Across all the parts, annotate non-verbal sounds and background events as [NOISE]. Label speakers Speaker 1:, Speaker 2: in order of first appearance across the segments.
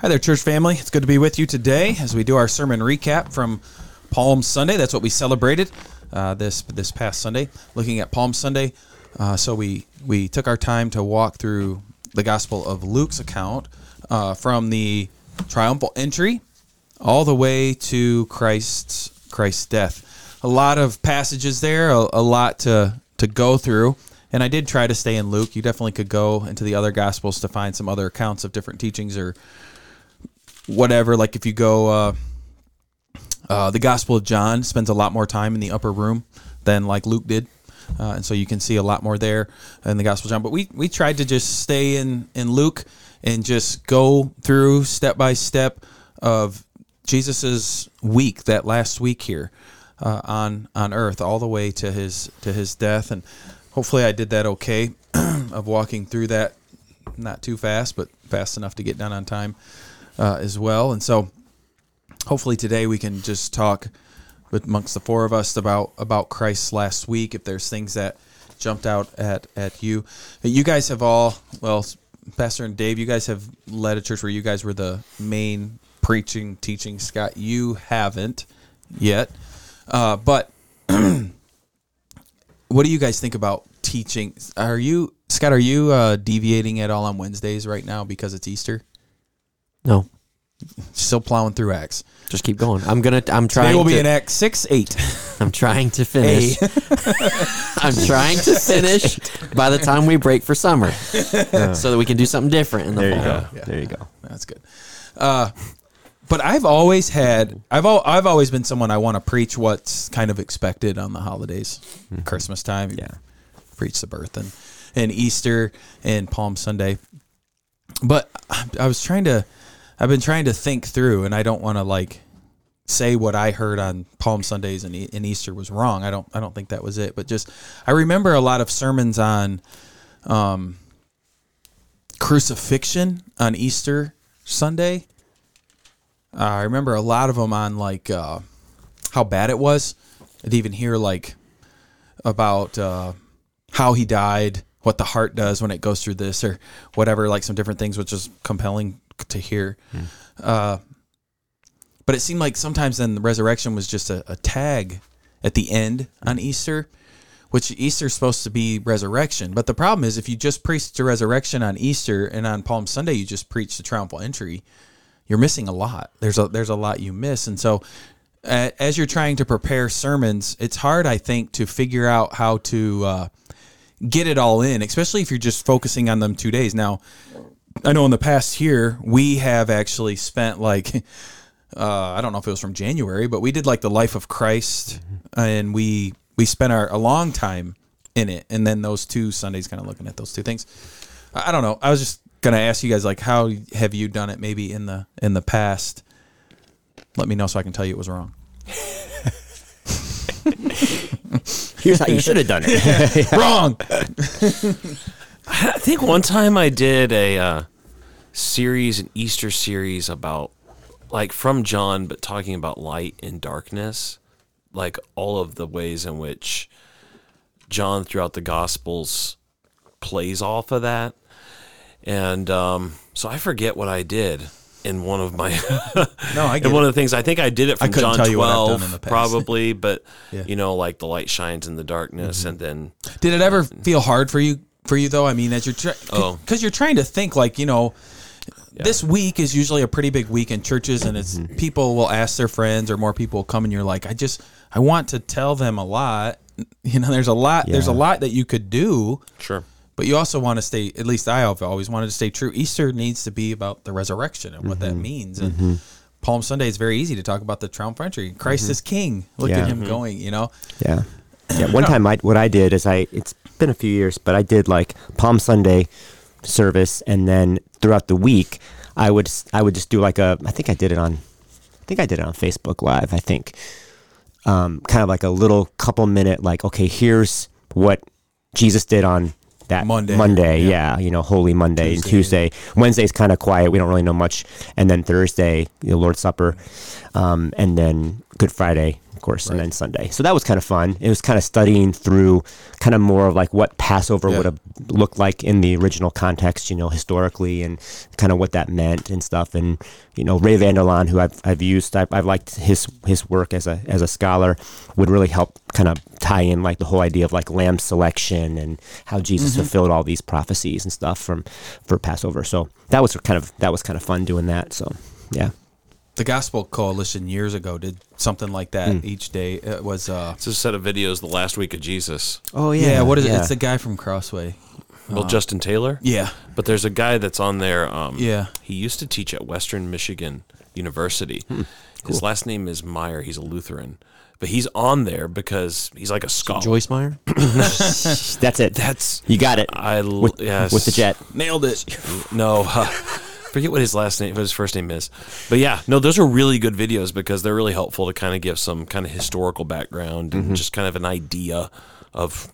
Speaker 1: Hi there, church family. It's good to be with you today as we do our sermon recap from Palm Sunday. That's what we celebrated uh, this this past Sunday, looking at Palm Sunday. Uh, so we we took our time to walk through the Gospel of Luke's account uh, from the triumphal entry all the way to Christ's Christ's death. A lot of passages there, a, a lot to to go through. And I did try to stay in Luke. You definitely could go into the other Gospels to find some other accounts of different teachings or whatever. Like if you go, uh, uh, the Gospel of John spends a lot more time in the upper room than like Luke did, uh, and so you can see a lot more there in the Gospel of John. But we we tried to just stay in in Luke and just go through step by step of Jesus's week, that last week here uh, on on Earth, all the way to his to his death, and hopefully I did that okay [CLEARS THROAT] of walking through that, not too fast, but fast enough to get done on time uh, as well. And so hopefully today we can just talk amongst the four of us about about Christ's last week. If there's things that jumped out at at you, you guys have all well, Pastor and Dave, you guys have led a church where you guys were the main preaching, teaching. Scott, you haven't yet, uh, but. [CLEARS THROAT] what do you guys think about teaching? Are you Scott? Are you uh, deviating at all on Wednesdays right now because it's Easter?
Speaker 2: No,
Speaker 1: Still plowing through Acts.
Speaker 2: just keep going. I'm gonna. I'm trying.
Speaker 1: Today will be
Speaker 2: to,
Speaker 1: in Acts six eight. [LAUGHS]
Speaker 2: I'm trying to finish. [LAUGHS] I'm trying to finish by the time we break for summer, [LAUGHS] so that we can do something different in the
Speaker 3: There you go.
Speaker 1: Yeah.
Speaker 3: There you go.
Speaker 1: That's good. Uh, but I've always had I've al- I've always been someone I want to preach what's kind of expected on the holidays, Christmas time.
Speaker 3: Yeah.
Speaker 1: preach the birth and and Easter and Palm Sunday. But I I was trying to I've been trying to think through, and I don't want to like say what I heard on Palm Sundays and, E- and Easter was wrong. I don't I don't think that was it. But just I remember a lot of sermons on um, crucifixion on Easter Sunday. Uh, I remember a lot of them on like uh, how bad it was. I'd even hear like about uh, how he died, what the heart does when it goes through this, or whatever, like some different things, which is compelling to hear. Uh, but it seemed like sometimes then the resurrection was just a, a tag at the end on Easter, which Easter's supposed to be resurrection. But the problem is if you just preach the resurrection on Easter and on Palm Sunday you just preach the triumphal entry, you're missing a lot. There's a there's a lot you miss, and so uh, as you're trying to prepare sermons, it's hard, I think, to figure out how to uh, get it all in, especially if you're just focusing on them two days. Now, I know in the past here we have actually spent like uh, I don't know if it was from January, but we did like the life of Christ, and we we spent our a long time in it, and then those two Sundays kind of looking at those two things. I I don't know. I was just gonna ask you guys like how have you done it maybe in the in the past? Let me know so I can tell you it was wrong. [LAUGHS]
Speaker 3: Here's how you should have done it. [LAUGHS]
Speaker 1: wrong. [LAUGHS]
Speaker 4: I think one time I did a uh, series, an Easter series about, like, from John, but talking about light and darkness, like all of the ways in which John throughout the Gospels plays off of that. And um, so I forget what I did in one of my. [LAUGHS]
Speaker 1: No, I get
Speaker 4: one of the things I think I did it from John
Speaker 1: tell you what I've done
Speaker 4: 12,
Speaker 1: in the past.
Speaker 4: probably, but [LAUGHS]
Speaker 1: Yeah. Mm-hmm.
Speaker 4: you know, like the light shines in the darkness, and then
Speaker 1: Did it ever feel hard for you for you though? I mean, as you're trying,
Speaker 4: Oh.
Speaker 1: because you're trying to think like you know, this week is usually a pretty big week in churches, and it's mm-hmm. people will ask their friends or more people will come, and you're like, I just I want to tell them a lot. [LAUGHS] You know, there's a lot. There's a lot that you could do,
Speaker 4: sure.
Speaker 1: but you also want to stay. At least I have always wanted to stay true. Easter needs to be about the resurrection and what that mm-hmm. means, and. Mm-hmm. Palm Sunday is very easy to talk about the triumphal entry. Christ is King. Look
Speaker 3: Yeah.
Speaker 1: at him going. You know,
Speaker 3: Yeah. [CLEARS THROAT] Yeah. One time, I what I did is I it's been a few years, but I did like Palm Sunday service, and then throughout the week, I would I would just do like a I think I did it on I think I did it on Facebook Live. I think um, kind of like a little couple minute like okay, here's what Jesus did on that
Speaker 1: Monday.
Speaker 3: Monday,
Speaker 1: Yeah.
Speaker 3: yeah, you know, Holy Monday and
Speaker 1: Tuesday.
Speaker 3: Tuesday. Wednesday's kind of quiet. We don't really know much, and then Thursday, you know, Lord's Supper, um, and then Good Friday, of course, and then Sunday. So that was kind of fun. It was kind of studying through kind of more of like what Passover
Speaker 1: Yeah.
Speaker 3: would have looked like in the original context, you know, historically, and kind of what that meant and stuff. And you know, Ray Vander Laan, who I've, I've used, I've, I've liked his his work as a as a scholar, would really help kind of tie in like the whole idea of like lamb selection and how Jesus mm-hmm. fulfilled all these prophecies and stuff from for Passover. So that was kind of that was kind of fun doing that. So yeah.
Speaker 1: The Gospel Coalition years ago did something like that
Speaker 3: Hmm.
Speaker 1: each day. It was uh
Speaker 4: It's a set of videos the last week of Jesus.
Speaker 3: Oh
Speaker 1: yeah, yeah. what is it? It's the guy from Crossway.
Speaker 4: Well, Justin Taylor.
Speaker 1: Yeah.
Speaker 4: But there's a guy that's on there. Um,
Speaker 1: Yeah.
Speaker 4: He used to teach at Western Michigan University.
Speaker 3: Hmm.
Speaker 4: His last name is Maier. He's a Lutheran. But he's on there because he's like a scholar.
Speaker 2: Joyce Meyer. [LAUGHS]
Speaker 3: That's it.
Speaker 4: That's
Speaker 3: you got it.
Speaker 4: I l-
Speaker 3: with,
Speaker 4: yes.
Speaker 3: with the jet.
Speaker 1: Nailed it.
Speaker 4: No, uh, [LAUGHS] forget what his last name, what his first name is. But yeah, no, those are really good videos because they're really helpful to kind of give some kind of historical background
Speaker 3: Mm-hmm.
Speaker 4: and just kind of an idea of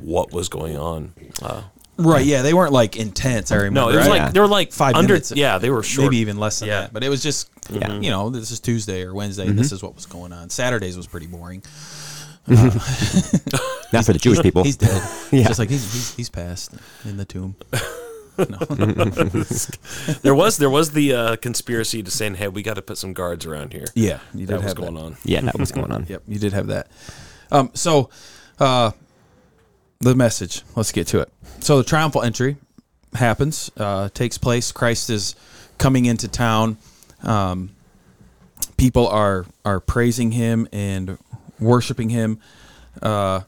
Speaker 4: what was going on. Uh,
Speaker 1: Right, yeah, they weren't like intense. I remember.
Speaker 4: no, it was
Speaker 1: right?
Speaker 4: like they were like
Speaker 1: five
Speaker 4: under.
Speaker 1: minutes.
Speaker 4: Yeah, they were short.
Speaker 1: maybe even less than
Speaker 4: Yeah.
Speaker 1: that. But it was just,
Speaker 3: Yeah.
Speaker 1: you know, this is Tuesday or Wednesday.
Speaker 3: Mm-hmm.
Speaker 1: This is what was going on. Saturdays was pretty boring. [LAUGHS]
Speaker 3: Not for the Jewish [LAUGHS] people.
Speaker 1: He's dead. [LAUGHS]
Speaker 3: Yeah.
Speaker 1: Just like he's, he's he's passed in the tomb. [LAUGHS]
Speaker 4: There was there was the uh, conspiracy to saying, "Hey, we got to put some guards around here."
Speaker 1: Yeah, you did
Speaker 4: that was
Speaker 1: have
Speaker 4: going
Speaker 1: that.
Speaker 4: on.
Speaker 3: yeah, that was going on. [LAUGHS]
Speaker 1: Yep, you did have that. Um, so, uh, the message. Let's get to it. So the triumphal entry happens, uh, takes place. Christ is coming into town. Um, people are are praising him and worshiping him. Uh,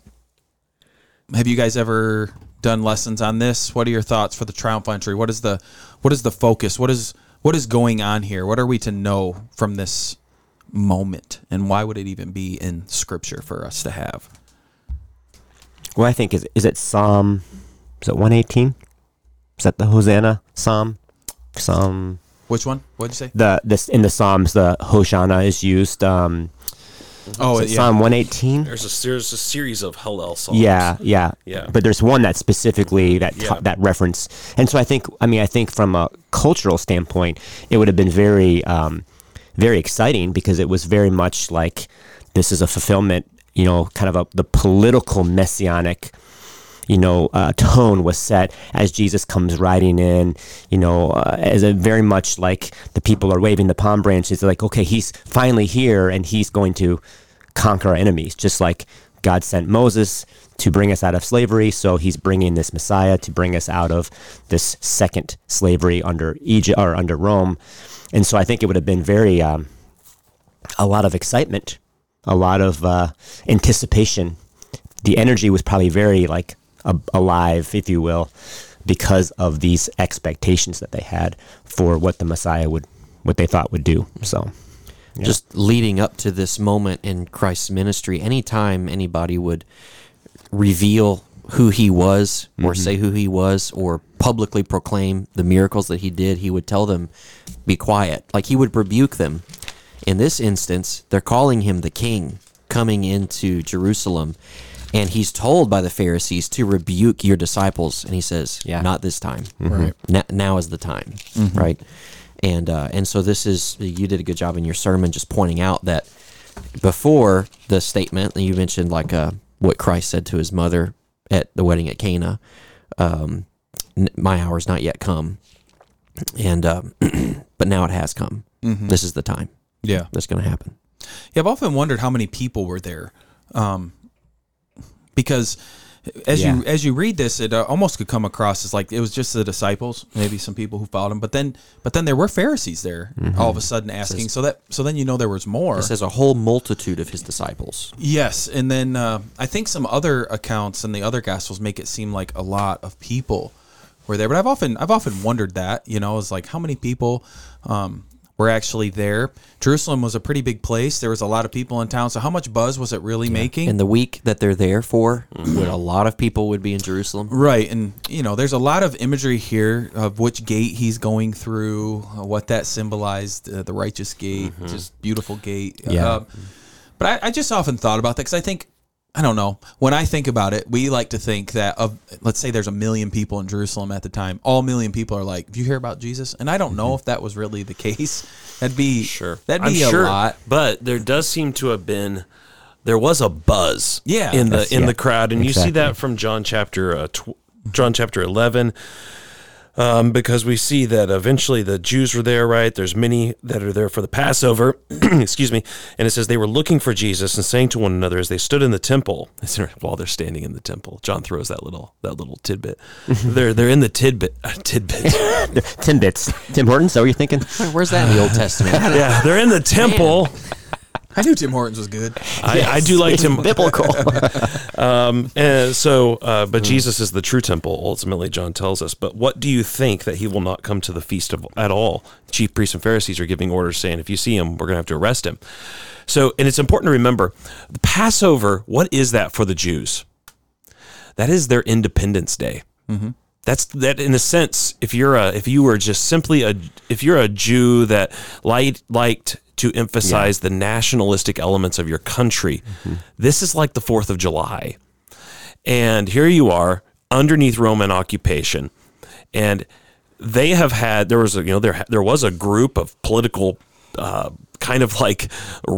Speaker 1: have you guys ever done lessons on this? What are your thoughts for the triumphal entry? What is the what is the focus? What is what is going on here? What are we to know from this moment, and why would it even be in Scripture for us to have?
Speaker 3: Well, I think is is it Psalm? Is it one eighteen? Is that the Hosanna Psalm? Psalm
Speaker 1: Which one? What'd you say?
Speaker 3: the this in the Psalms the Hosanna is used. Um,
Speaker 1: Oh,
Speaker 3: is it Psalm one eighteen.
Speaker 4: There's a there's a series of Hallel songs.
Speaker 3: Yeah, yeah,
Speaker 4: Yeah.
Speaker 3: But there's one that specifically that
Speaker 4: Yeah.
Speaker 3: that reference, and so I think I mean I think from a cultural standpoint, it would have been very um, very exciting because it was very much like this is a fulfillment, you know, kind of a the political messianic. You know, uh, tone was set as Jesus comes riding in. You know, uh, as a very much like the people are waving the palm branches. Like, okay, he's finally here, and he's going to conquer our enemies, just like God sent Moses to bring us out of slavery. So he's bringing this Messiah to bring us out of this second slavery under Egypt or under Rome. And so I think it would have been very, um, a lot of excitement, a lot of uh, anticipation. The energy was probably very like a- alive, if you will, because of these expectations that they had for what the Messiah would, what they thought would do. So. Yeah.
Speaker 2: just leading up to this moment in Christ's ministry, anytime anybody would reveal who he was or mm-hmm. say who he was or publicly proclaim the miracles that he did, he would tell them, be quiet. Like he would rebuke them. In this instance, they're calling him the king coming into Jerusalem. And he's told by the Pharisees to rebuke your disciples. And he says,
Speaker 3: Yeah.
Speaker 2: not this time.
Speaker 1: Right.
Speaker 2: N- now is the time. Right. And, uh, and so this is, you did a good job in your sermon just pointing out that before the statement that you mentioned, like uh, what Christ said to his mother at the wedding at Cana, um, "N- my hour's not yet come. And, uh, [CLEARS THROAT] but now it has come. This is the time
Speaker 1: Yeah.
Speaker 2: that's going to happen.
Speaker 1: Yeah, I've often wondered how many people were there, um, because as you as you read this, it uh, almost could come across as like it was just the disciples, maybe some people who followed him, but then but then there were Pharisees there all of a sudden asking. so that so then you know there was more.
Speaker 2: It says a whole multitude of his disciples.
Speaker 1: Yes, and then uh, I think some other accounts and the other gospels make it seem like a lot of people were there. But I've often I've often wondered that you know is like how many people um, were actually there. Jerusalem was a pretty big place. There was a lot of people in town. So how much buzz was it really making?
Speaker 2: And the week that they're there for, when a lot of people would be in Jerusalem.
Speaker 1: Right, and you know, there's a lot of imagery here of which gate he's going through, uh, what that symbolized, uh, the righteous gate, just beautiful gate.
Speaker 3: Yeah.
Speaker 1: Um, but I, I just often thought about that because I think, I don't know. When I think about it, we like to think that of let's say there's a million people in Jerusalem at the time. All million people are like, "Do you hear about Jesus?" And I don't know if that was really the case. That'd be
Speaker 4: Sure.
Speaker 1: That'd
Speaker 4: I'm
Speaker 1: be a
Speaker 4: sure,
Speaker 1: lot.
Speaker 4: But there does seem to have been there was a buzz
Speaker 1: Yeah.
Speaker 4: in the in
Speaker 3: yeah.
Speaker 4: the crowd and you see that from John chapter uh, tw- John chapter 11 um, because we see that eventually the Jews were there, right? There's many that are there for the Passover, [CLEARS THROAT] excuse me. And it says they were looking for Jesus and saying to one another as they stood in the temple, [LAUGHS] while they're standing in the temple. John throws that little that little tidbit. [LAUGHS] they're they're in the tidbit uh, tidbit. [LAUGHS]
Speaker 3: Timbits. Tim Hortons, is that what you're thinking?
Speaker 2: Where's that in the Old Testament?
Speaker 4: yeah, they're in the temple.
Speaker 1: I knew Tim Hortons was good.
Speaker 4: I, I do like [LAUGHS] Tim.
Speaker 3: Biblical. [LAUGHS]
Speaker 4: Um, and so, uh, but Jesus is the true temple, ultimately, John tells us. But what do you think that he will not come to the feast of at all? Chief priests and Pharisees are giving orders saying, if you see him, we're going to have to arrest him. So, and it's important to remember the Passover, what is that for the Jews? That is their Independence Day. That's that in a sense. If you're a, if you were just simply a, if you're a Jew that liked liked to emphasize the nationalistic elements of your country, this is like the Fourth of July, and here you are underneath Roman occupation, and they have had there was a you know there there was a group of political. Uh, kind of like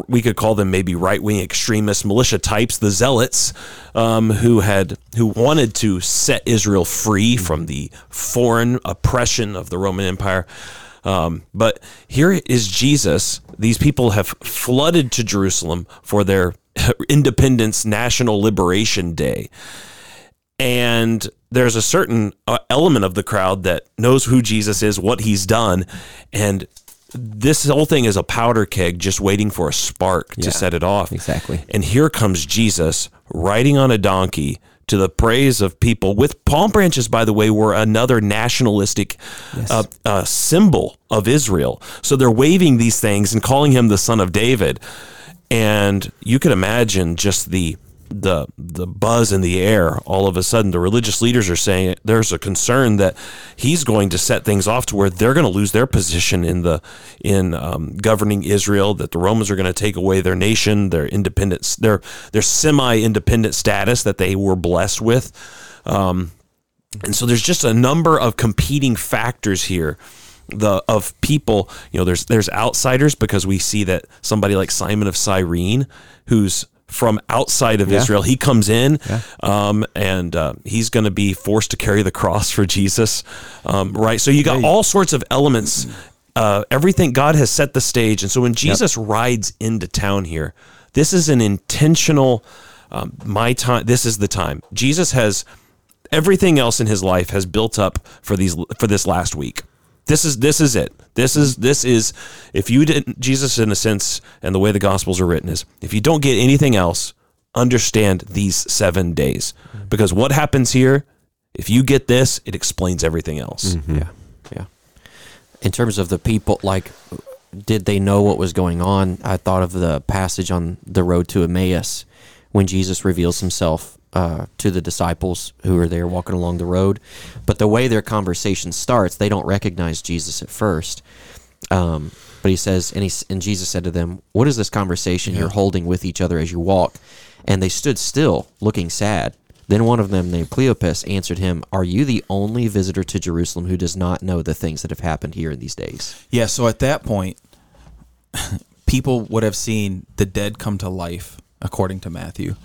Speaker 4: we could call them maybe right wing extremist militia types, the zealots, um, who had who wanted to set Israel free from the foreign oppression of the Roman Empire. Um, but here is Jesus. These people have flooded to Jerusalem for their [LAUGHS] Independence National Liberation Day and there's a certain uh, element of the crowd that knows who Jesus is, what he's done, and this whole thing is a powder keg just waiting for a spark to set it off.
Speaker 3: exactly.
Speaker 4: And here comes Jesus riding on a donkey to the praise of people with palm branches by the way were another nationalistic uh, uh, symbol of Israel. So they're waving these things and calling him the son of David. And you could imagine just the the the buzz in the air all of a sudden the religious leaders are saying there's a concern that he's going to set things off to where they're going to lose their position in the in um, governing Israel that the Romans are going to take away their nation their independence their their semi-independent status that they were blessed with. Um, and so there's just a number of competing factors here the of people you know there's there's outsiders because we see that somebody like Simon of Cyrene who's from outside of Israel. He comes in um, and uh, he's going to be forced to carry the cross for Jesus um, right? So you got all sorts of elements uh, everything God has set the stage. And so when Jesus rides into town here this is an intentional um, my time this is the time. Jesus has everything else in his life has built up for these for this last week. This is this is it. This is this is if you didn't Jesus in a sense and the way the gospels are written is if you don't get anything else, understand these 7 days. Because what happens here, if you get this, it explains everything else. Mm-hmm.
Speaker 2: Yeah, yeah. In terms of the people, like, did they know what was going on? I thought of the passage on the road to Emmaus when Jesus reveals himself uh, to the disciples who are there walking along the road. But the way their conversation starts, they don't recognize Jesus at first. Um, but he says, and he and Jesus said to them, "What is this conversation you're holding with each other as you walk?" And they stood still, looking sad. Then one of them, named Cleopas, answered him, Are you the only visitor to Jerusalem who does not know the things that have happened here in these days?
Speaker 1: Yeah, so at that point, [LAUGHS] people would have seen the dead come to life, according to Matthew.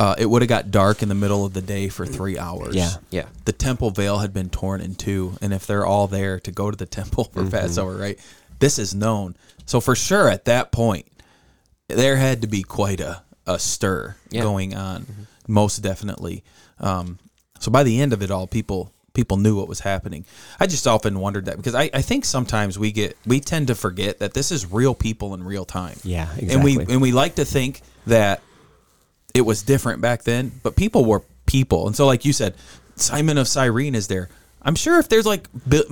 Speaker 1: Uh, it would have got dark in the middle of the day for three hours.
Speaker 3: Yeah.
Speaker 2: Yeah.
Speaker 1: The temple veil had been torn in two, and if they're all there to go to the [LAUGHS] temple for Passover, right? This is known. So for sure, at that point, there had to be quite a, a stir
Speaker 2: Yeah.
Speaker 1: going on, most definitely. Um, so by the end of it all, people people knew what was happening. I just often wondered that because I, I think sometimes we get we tend to forget that this is real people in real time.
Speaker 3: Yeah, exactly.
Speaker 1: And we and we like to think that it was different back then, but people were people. And so, like you said, Simon of Cyrene is there. I'm sure if there's like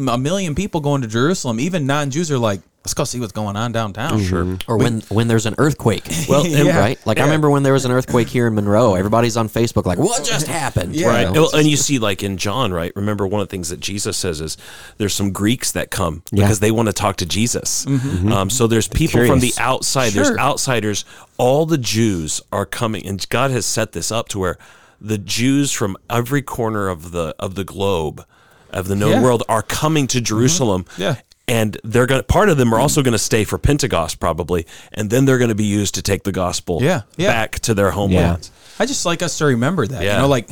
Speaker 1: a million people going to Jerusalem, even non Jews are like, let's go see what's going on downtown. Sure. Mm-hmm.
Speaker 2: or when when there's an earthquake. [LAUGHS] Well,
Speaker 1: Yeah.
Speaker 2: right? Like I remember when there was an earthquake here in Monroe. Everybody's on Facebook like, "What just happened?"
Speaker 1: Yeah.
Speaker 4: Right.
Speaker 2: You know?
Speaker 4: Well, and you see, like in John, right? Remember, one of the things that Jesus says is there's some Greeks that come because they want to talk to Jesus. Mm-hmm. Um, so there's people from the
Speaker 3: curious.
Speaker 4: outside.
Speaker 1: Sure.
Speaker 4: There's outsiders. All the Jews are coming, and God has set this up to where the Jews from every corner of the of the globe, of the known
Speaker 1: Yeah.
Speaker 4: world, are coming to mm-hmm. Jerusalem.
Speaker 1: Yeah.
Speaker 4: And they're going. to Part of them are also going to stay for Pentecost, probably, and then they're going to be used to take the gospel
Speaker 1: Yeah, yeah.
Speaker 4: back to their homelands.
Speaker 1: I just like us to remember that. You know, like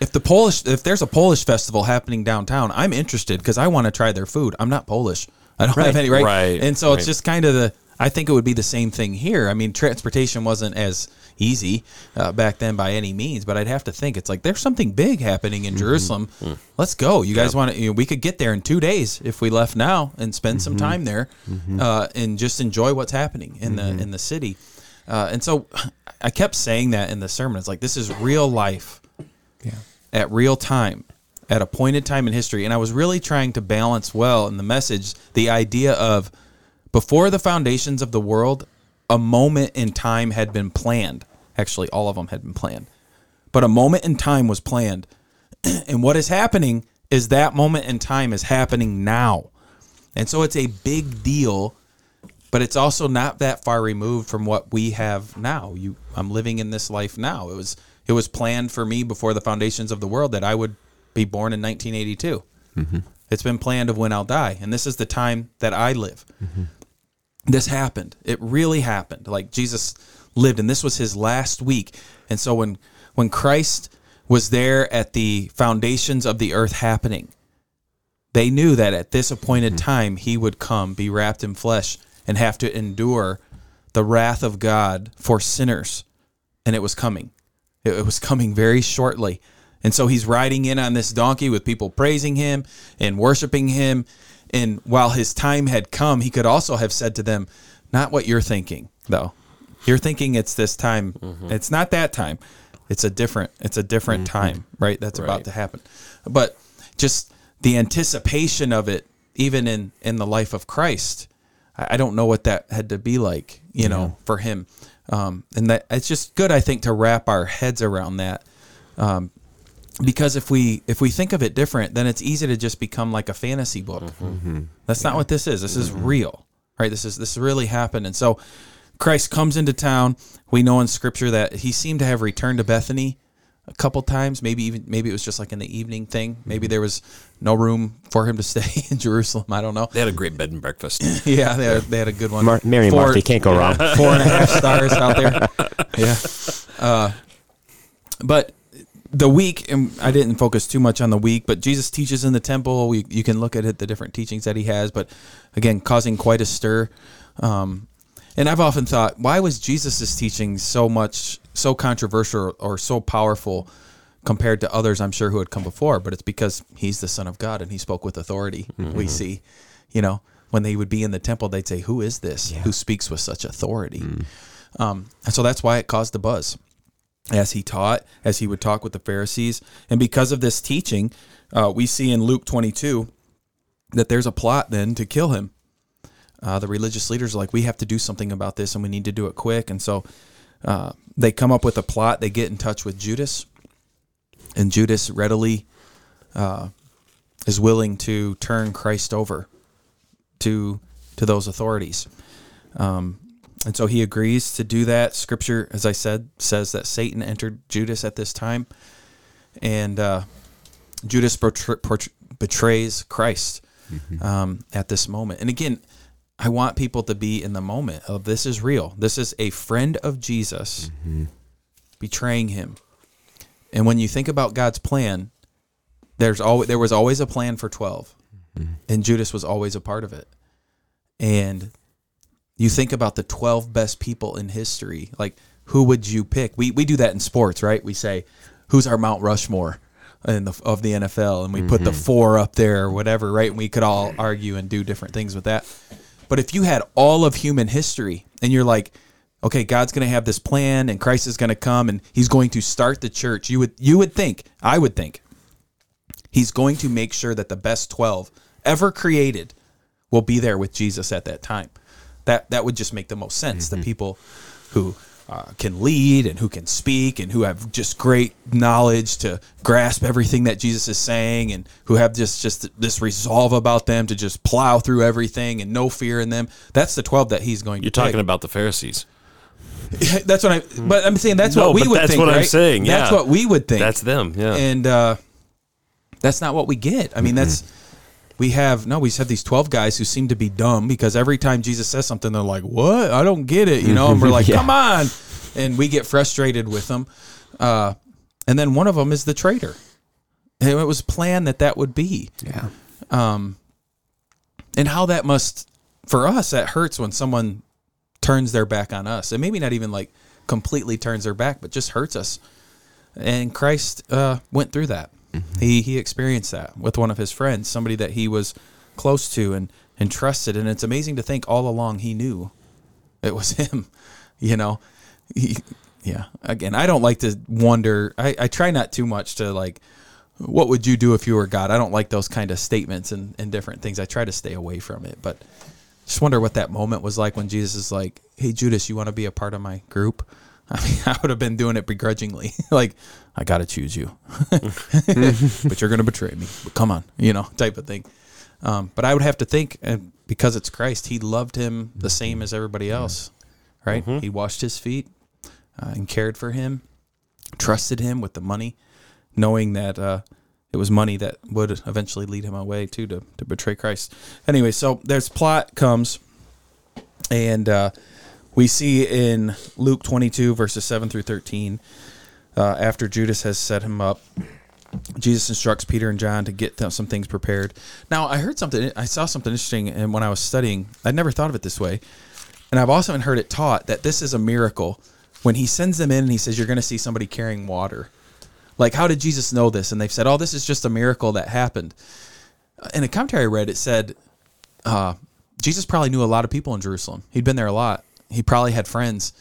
Speaker 1: if the Polish, if there's a Polish festival happening downtown, I'm interested because I want to try their food. I'm not Polish. I don't have any right.
Speaker 4: Right,
Speaker 1: And so it's just kind of the. I think it would be the same thing here. I mean, transportation wasn't as easy uh, back then by any means, but I'd have to think it's like there's something big happening in Jerusalem. Let's go. You guys want to? You know, we could get there in two days if we left now and spend some time there uh, and just enjoy what's happening in the in the city. Uh, and so I kept saying that in the sermon. It's like this is real life yeah. at real time, at a pointed time in history. And I was really trying to balance well in the message the idea of before the foundations of the world, a moment in time had been planned. Actually, all of them had been planned. But a moment in time was planned. [CLEARS THROAT] and what is happening is that moment in time is happening now. And so it's a big deal, but it's also not that far removed from what we have now. You I'm living in this life now. It was it was planned for me before the foundations of the world that I would be born in 1982. Mm-hmm. It's been planned of when I'll die, and this is the time that I live. Mm-hmm. This happened. It really happened. Like Jesus lived, and this was his last week. And so when when Christ was there at the foundations of the earth happening, they knew that at this appointed mm-hmm. time he would come, be wrapped in flesh, and have to endure the wrath of God for sinners. And it was coming. It, it was coming very shortly. And so he's riding in on this donkey with people praising him and worshiping him. And while his time had come, he could also have said to them, Not what you're thinking, though. You're thinking it's this time. It's not that time. It's a different, it's a different time, right? That's about to happen. But just the anticipation of it, even in in the life of Christ, I, I don't know what that had to be like, you know, for him. Um, and that it's just good, I think, to wrap our heads around that. Um, because if we if we think of it different, then it's easy to just become like a fantasy book. Mm-hmm. Mm-hmm. That's not what this is. This is mm-hmm. real, right? This is this really happened, and so Christ comes into town. We know in Scripture that he seemed to have returned to Bethany a couple times. Maybe even maybe it was just like in the evening thing. Maybe there was no room for him to [LAUGHS] stay in Jerusalem. I don't know.
Speaker 4: They had a great bed and breakfast. [LAUGHS]
Speaker 1: Yeah, they had, they had a good one.
Speaker 3: Mar- Mary and
Speaker 1: Four-
Speaker 3: Martha, can't go wrong. [LAUGHS]
Speaker 1: four and a half stars out there. Yeah. Uh, but the week, and I didn't focus too much on the week, but Jesus teaches in the temple. We, you can look at it, the different teachings that he has, but again, causing quite a stir. Um, and I've often thought, why was Jesus' teaching so much, so controversial or so powerful compared to others I'm sure who had come before? But it's because he's the Son of God and he spoke with authority. We see, you know, when they would be in the temple, they'd say, Who is this who speaks with such authority? Um, and so that's why it caused a buzz as he taught, as he would talk with the Pharisees. And because of this teaching, uh, we see in Luke 22 that there's a plot then to kill him. Uh, the religious leaders are like, we have to do something about this and we need to do it quick. And so uh, they come up with a plot. They get in touch with Judas, and Judas readily uh, is willing to turn Christ over to to those authorities. Um, and so he agrees to do that. Scripture, as I said, says that Satan entered Judas at this time, and uh, Judas betrays Christ um, at this moment. And again, I want people to be in the moment of this is real. This is a friend of Jesus betraying him. And when you think about God's plan, there's always there was always a plan for 12 and Judas was always a part of it. And you think about the 12 best people in history, like who would you pick? We we do that in sports, right? We say who's our Mount Rushmore in the, of the NFL and we put the mm-hmm. four up there or whatever, right? And we could all argue and do different things with that. But if you had all of human history and you're like, okay, God's going to have this plan and Christ is going to come and he's going to start the church, you would you would think, I would think he's going to make sure that the best 12 ever created will be there with Jesus at that time. That that would just make the most sense. The people who uh, can lead and who can speak and who have just great knowledge to grasp everything that Jesus is saying and who have just just this resolve about them to just plow through everything and no fear in them. That's the 12 that he's going
Speaker 4: You're
Speaker 1: to pick.
Speaker 4: talking about the Pharisees. [LAUGHS]
Speaker 1: That's what I. But I'm saying that's
Speaker 4: No,
Speaker 1: what we would
Speaker 4: that's
Speaker 1: think.
Speaker 4: what I'm
Speaker 1: right?
Speaker 4: saying,
Speaker 1: That's what we would think.
Speaker 4: That's them. Yeah.
Speaker 1: and uh, that's not what we get. I mean, that's we have no. We have these twelve guys who seem to be dumb because every time Jesus says something, they're like, "What? I don't get it," you know. And we're [LAUGHS] like,
Speaker 3: Yeah.
Speaker 1: "Come on!" And we get frustrated with them. Uh, and then one of them is the traitor. And it was planned that that would be
Speaker 3: Yeah.
Speaker 1: and how that must for us that hurts when someone turns their back on us and maybe not even like completely turns their back but just hurts us and christ uh, went through that he he experienced that with one of his friends somebody that he was close to and and trusted and it's amazing to think all along he knew it was [LAUGHS] him you know he, yeah again i don't like to wonder I, I try not too much to like what would you do if you were God? I don't like those kind of statements and, and different things. I try to stay away from it, but just wonder what that moment was like when Jesus is like, Hey, Judas, you want to be a part of my group? I mean, [LAUGHS] I would have been doing it begrudgingly. [LAUGHS] like, I got to choose you, [LAUGHS] but you're going to betray me. But come on, you know, type of thing. Um, but I would have to think, and because it's Christ, he loved him the same as everybody else, right? He washed his feet uh, and cared for him, trusted him with the money knowing that uh, it was money that would eventually lead him away too to, to betray Christ. Anyway, so there's plot comes, and uh, we see in Luke 22 verses 7 through 13, uh, after Judas has set him up, Jesus instructs Peter and John to get them some things prepared. Now, I heard something, I saw something interesting, and when I was studying, I'd never thought of it this way, and I've also heard it taught that this is a miracle. When he sends them in and he says, You're going to see somebody carrying water. Like, how did Jesus know this? And they've said, oh, this is just a miracle that happened. In a commentary I read, it said uh, Jesus probably knew a lot of people in Jerusalem. He'd been there a lot. He probably had friends,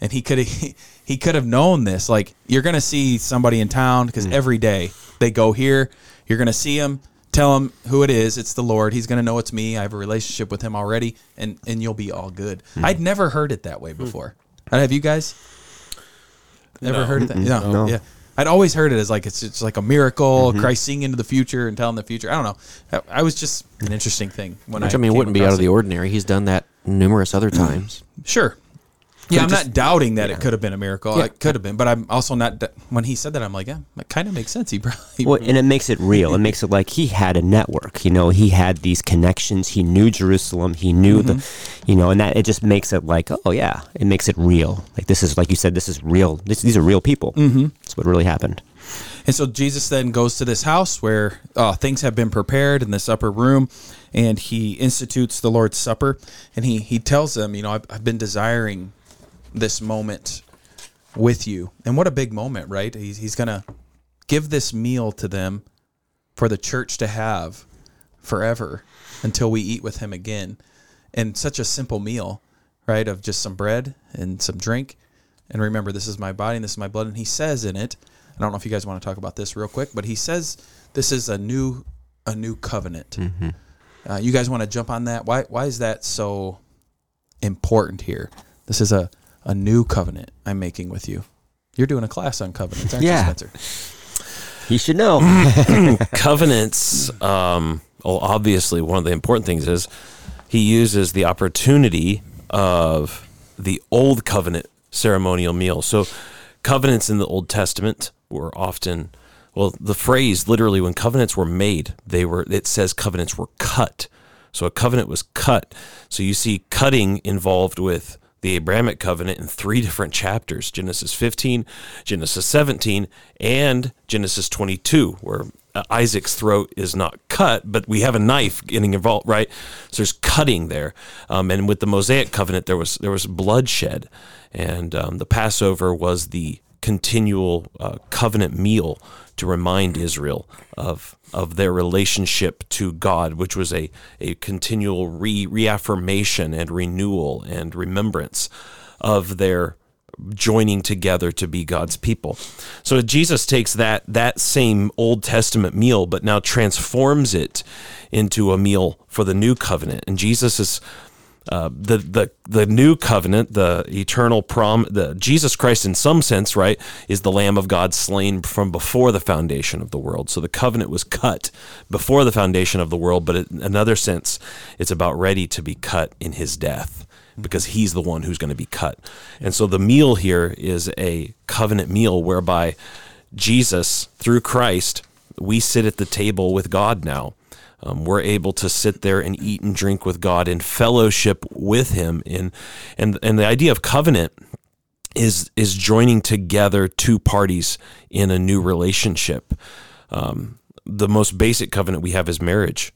Speaker 1: and he could [LAUGHS] he, he could have known this. Like, you're going to see somebody in town because hmm. every day they go here. You're going to see him. Tell him who it is. It's the Lord. He's going to know it's me. I have a relationship with him already, and and you'll be all good. Hmm. I'd never heard it that way hmm. before. Have you guys? Ever heard of that? No,
Speaker 3: No.
Speaker 1: Yeah. I'd always heard it as like it's it's like a miracle, mm-hmm. Christ seeing into the future and telling the future. I don't know. I, I was just an interesting thing when
Speaker 2: Which
Speaker 1: I
Speaker 2: I mean
Speaker 1: came
Speaker 2: wouldn't be out
Speaker 1: across
Speaker 2: of the ordinary. He's done that numerous other times.
Speaker 1: Sure. Yeah, I'm not doubting that it could have been a miracle.
Speaker 2: Yeah.
Speaker 1: It could have been, but I'm also not. When he said that, I'm like, yeah, it kind of makes sense. He probably.
Speaker 3: Well, and it makes it real. It makes it like he had a network. You know, he had these connections. He knew Jerusalem. He knew the, you know, and that it just makes it like, oh yeah, it makes it real. Like this is like you said, this is real. This, these are real people. Mm-hmm. That's what really happened.
Speaker 1: And so Jesus then goes to this house where uh, things have been prepared in this upper room, and he institutes the Lord's Supper, and he he tells them, you know, I've, I've been desiring this moment with you, and what a big moment, right? He's he's gonna give this meal to them for the church to have forever until we eat with him again, and such a simple meal, right? Of just some bread and some drink, and remember, this is my body and this is my blood. And he says in it, I don't know if you guys want to talk about this real quick, but he says this is a new a new covenant. Uh, you guys want to jump on that? Why why is that so important here? This is a a new covenant I'm making with you. You're doing a class on covenants, aren't
Speaker 3: Yeah.
Speaker 1: you, Spencer?
Speaker 3: You should know. [LAUGHS] [LAUGHS]
Speaker 4: covenants um well obviously one of the important things is he uses the opportunity of the old covenant ceremonial meal so covenants in the old testament were often well the phrase literally when covenants were made they were it says covenants were cut so a covenant was cut so you see cutting involved with the Abrahamic covenant in three [LAUGHS] different chapters Genesis 15, Genesis 17, and Genesis 22, where uh, Isaac's throat is not cut, but we have a knife getting involved, right? So there's cutting there. Um, and with the Mosaic covenant, there was, there was bloodshed. And um, the Passover was the continual uh, covenant meal to remind Israel of of their relationship to God, which was a, a continual re reaffirmation and renewal and remembrance of their joining together to be God's people. So Jesus takes that that same Old Testament meal, but now transforms it into a meal for the new covenant. And Jesus is uh, the the the new covenant, the eternal prom, the Jesus Christ, in some sense, right, is the Lamb of God slain from before the foundation of the world. So the covenant was cut before the foundation of the world, but in another sense, it's about ready to be cut in His death because He's the one who's going to be cut. And so the meal here is a covenant meal whereby Jesus, through Christ, we sit at the table with God now um, we're able to sit there and eat and drink with God in fellowship with Him. In and and the idea of covenant is is joining together two parties in a new relationship. Um, the most basic covenant we have is marriage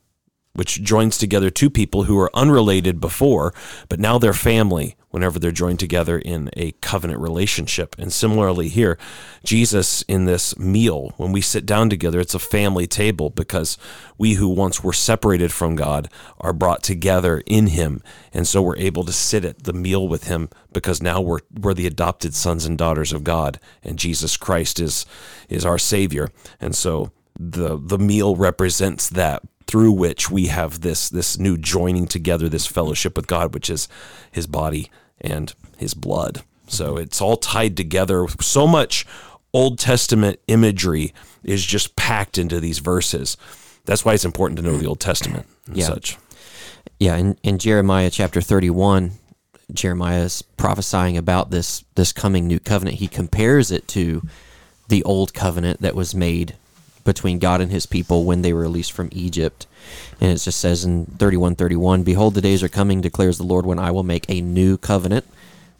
Speaker 4: which joins together two people who are unrelated before, but now they're family whenever they're joined together in a covenant relationship. And similarly here, Jesus in this meal, when we sit down together, it's a family table because we who once were separated from God are brought together in him. And so we're able to sit at the meal with him because now we're we're the adopted sons and daughters of God and Jesus Christ is is our savior. And so the the meal represents that through which we have this this new joining together, this fellowship with God, which is His body and His blood. So it's all tied together. So much Old Testament imagery is just packed into these verses. That's why it's important to know the Old Testament and
Speaker 2: Yeah.
Speaker 4: such.
Speaker 2: Yeah, in, in Jeremiah chapter 31, Jeremiah is prophesying about this this coming new covenant. He compares it to the old covenant that was made between God and his people when they were released from Egypt. And it just says in 31:31, "Behold, the days are coming, declares the Lord, when I will make a new covenant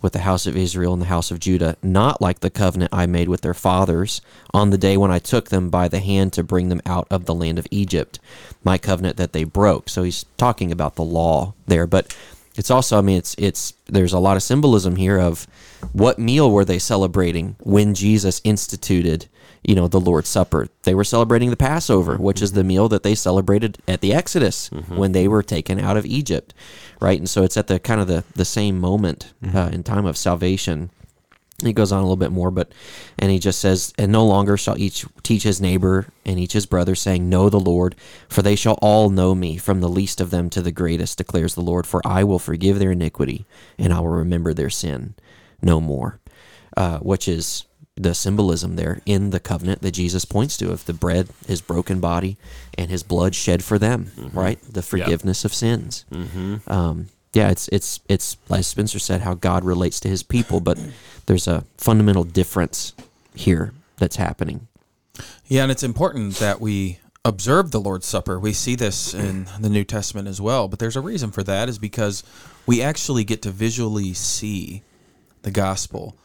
Speaker 2: with the house of Israel and the house of Judah, not like the covenant I made with their fathers on the day when I took them by the hand to bring them out of the land of Egypt, my covenant that they broke. So he's talking about the law there, but it's also, I mean, it's it's there's a lot of symbolism here of what meal were they celebrating when Jesus instituted, you know, the Lord's Supper. They were celebrating the Passover, which is the meal that they celebrated at the Exodus when they were taken out of Egypt, right? And so it's at the kind of the the same moment uh, in time of salvation. He goes on a little bit more, but and he just says, "And no longer shall each teach his neighbor and each his brother, saying, Know the Lord, for they shall all know me, from the least of them to the greatest, declares the Lord. For I will forgive their iniquity, and I will remember their sin no more." Uh, which is the symbolism there in the covenant that Jesus points to of the bread, his broken body, and his blood shed for them, right? The forgiveness of sins. Um, yeah, it's it's it's as Spencer said, how God relates to His people, but there's a fundamental difference here that's happening.
Speaker 1: Yeah, and it's important that we observe the Lord's Supper. We see this in the New Testament as well, but there's a reason for that is because we actually get to visually see the gospel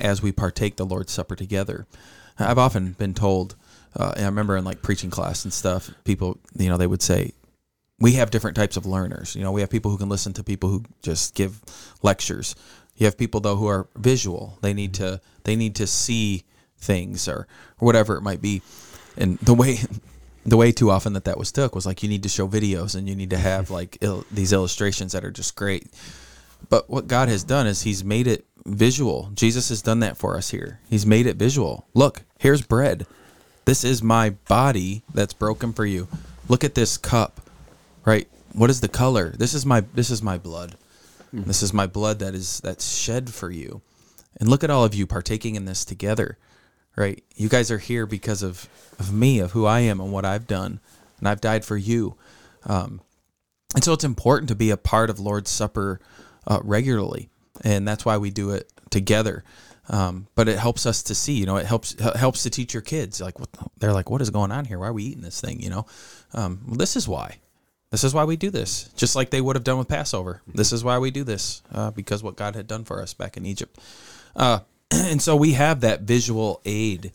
Speaker 1: as we partake the Lord's Supper together. I've often been told, uh, and I remember in like preaching class and stuff, people, you know, they would say, we have different types of learners. You know, we have people who can listen to people who just give lectures. You have people though who are visual. They need to they need to see things or, or whatever it might be. And the way the way too often that that was took was like you need to show videos and you need to have like il- these illustrations that are just great. But what God has done is He's made it visual. Jesus has done that for us here. He's made it visual. Look, here's bread. This is my body that's broken for you. Look at this cup. Right? What is the color? This is my this is my blood. This is my blood that is that's shed for you. And look at all of you partaking in this together. Right? You guys are here because of of me, of who I am and what I've done. And I've died for you. Um, and so it's important to be a part of Lord's Supper uh, regularly, and that's why we do it together. Um, but it helps us to see, you know, it helps helps to teach your kids. Like, what, they're like, what is going on here? Why are we eating this thing? You know, um, well, this is why. This is why we do this, just like they would have done with Passover. This is why we do this uh, because what God had done for us back in Egypt. Uh, [CLEARS THROAT] and so we have that visual aid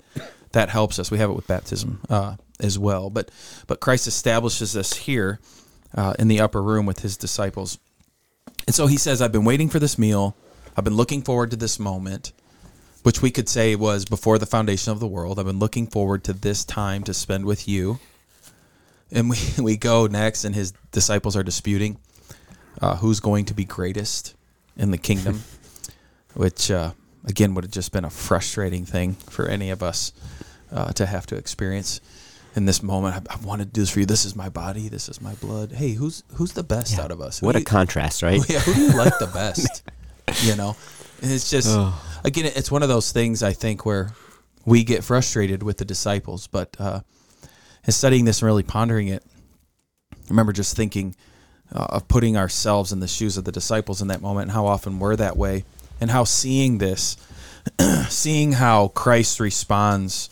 Speaker 1: that helps us. We have it with baptism uh, as well. But but Christ establishes us here uh, in the upper room with his disciples. And so he says, I've been waiting for this meal. I've been looking forward to this moment, which we could say was before the foundation of the world. I've been looking forward to this time to spend with you. And we, [LAUGHS] we go next, and his disciples are disputing uh, who's going to be greatest in the kingdom, [LAUGHS] which uh, again would have just been a frustrating thing for any of us uh, to have to experience in this moment. I, I wanted to do this for you. This is my body. This is my blood. Hey, who's who's the best out of us? Who
Speaker 3: What a
Speaker 1: you-
Speaker 3: contrast, right? [LAUGHS]
Speaker 1: yeah, who do you like the [LAUGHS] best? you know, and it's just again, it's one of those things I think where we get frustrated with the disciples, but uh, in studying this and really pondering it, I remember just thinking uh, of putting ourselves in the shoes of the disciples in that moment, and how often we're that way, and how seeing this, [CLEARS THROAT] seeing how Christ responds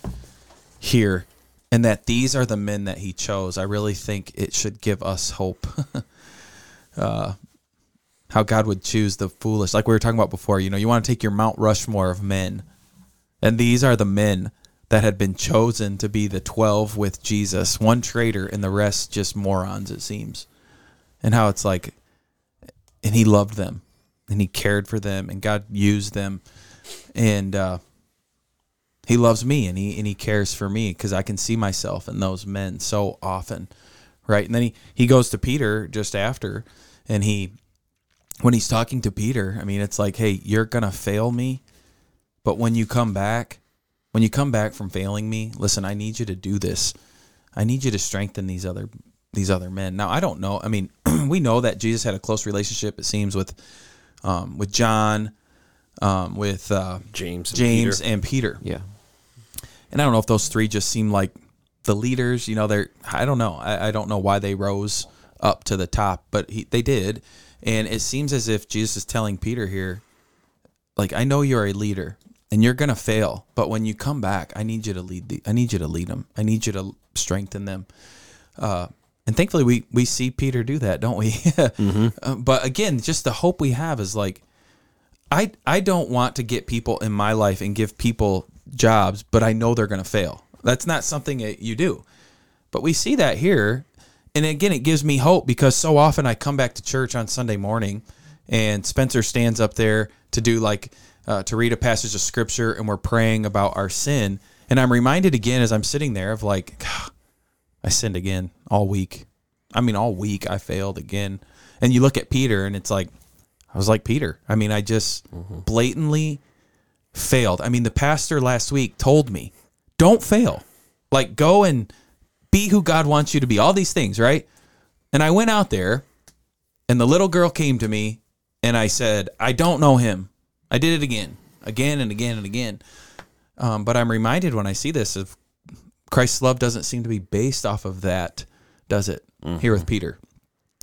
Speaker 1: here, and that these are the men that He chose. I really think it should give us hope. [LAUGHS] how God would choose the foolish. Like we were talking about before, you know, you want to take your Mount Rushmore of men. And these are the men that had been chosen to be the 12 with Jesus, one traitor and the rest just morons, it seems. And how it's like, and he loved them and he cared for them and God used them. And, uh, he loves me and he and he cares for me because I can see myself in those men so often, right? And then he he goes to Peter just after, and he when he's talking to Peter, I mean, it's like, hey, you're gonna fail me, but when you come back, when you come back from failing me, listen, I need you to do this. I need you to strengthen these other these other men. Now, I don't know. I mean, [CLEARS THROAT] we know that Jesus had a close relationship. It seems with um, with John, um, with uh,
Speaker 4: James and
Speaker 1: James
Speaker 4: Peter.
Speaker 1: and Peter.
Speaker 2: Yeah.
Speaker 1: And I don't know if those three just seem like the leaders. You know, they're I don't know. I, I don't know why they rose up to the top, but he, they did. And it seems as if Jesus is telling Peter here, like, I know you're a leader and you're gonna fail, but when you come back, I need you to lead the. I need you to lead them. I need you to strengthen them. Uh, and thankfully, we we see Peter do that, don't we? [LAUGHS] Uh, but again, just the hope we have is like, I I don't want to get people in my life and give people jobs, but I know they're going to fail. That's not something that you do. But we see that here, and again, it gives me hope because so often I come back to church on Sunday morning, and Spencer stands up there to do like uh, to read a passage of scripture, and we're praying about our sin, and I'm reminded again as I'm sitting there of like, "God, [SIGHS] I sinned again all week. I mean, all week I failed again. And you look at Peter, and it's like, I was like Peter. I mean, I just blatantly failed. I mean, the pastor last week told me, don't fail. Like, go and be who God wants you to be. All these things, right? And I went out there, and the little girl came to me, and I said, I don't know him. I did it again, again and again and again. Um, but I'm reminded when I see this of Christ's love doesn't seem to be based off of that, does it? Here with Peter.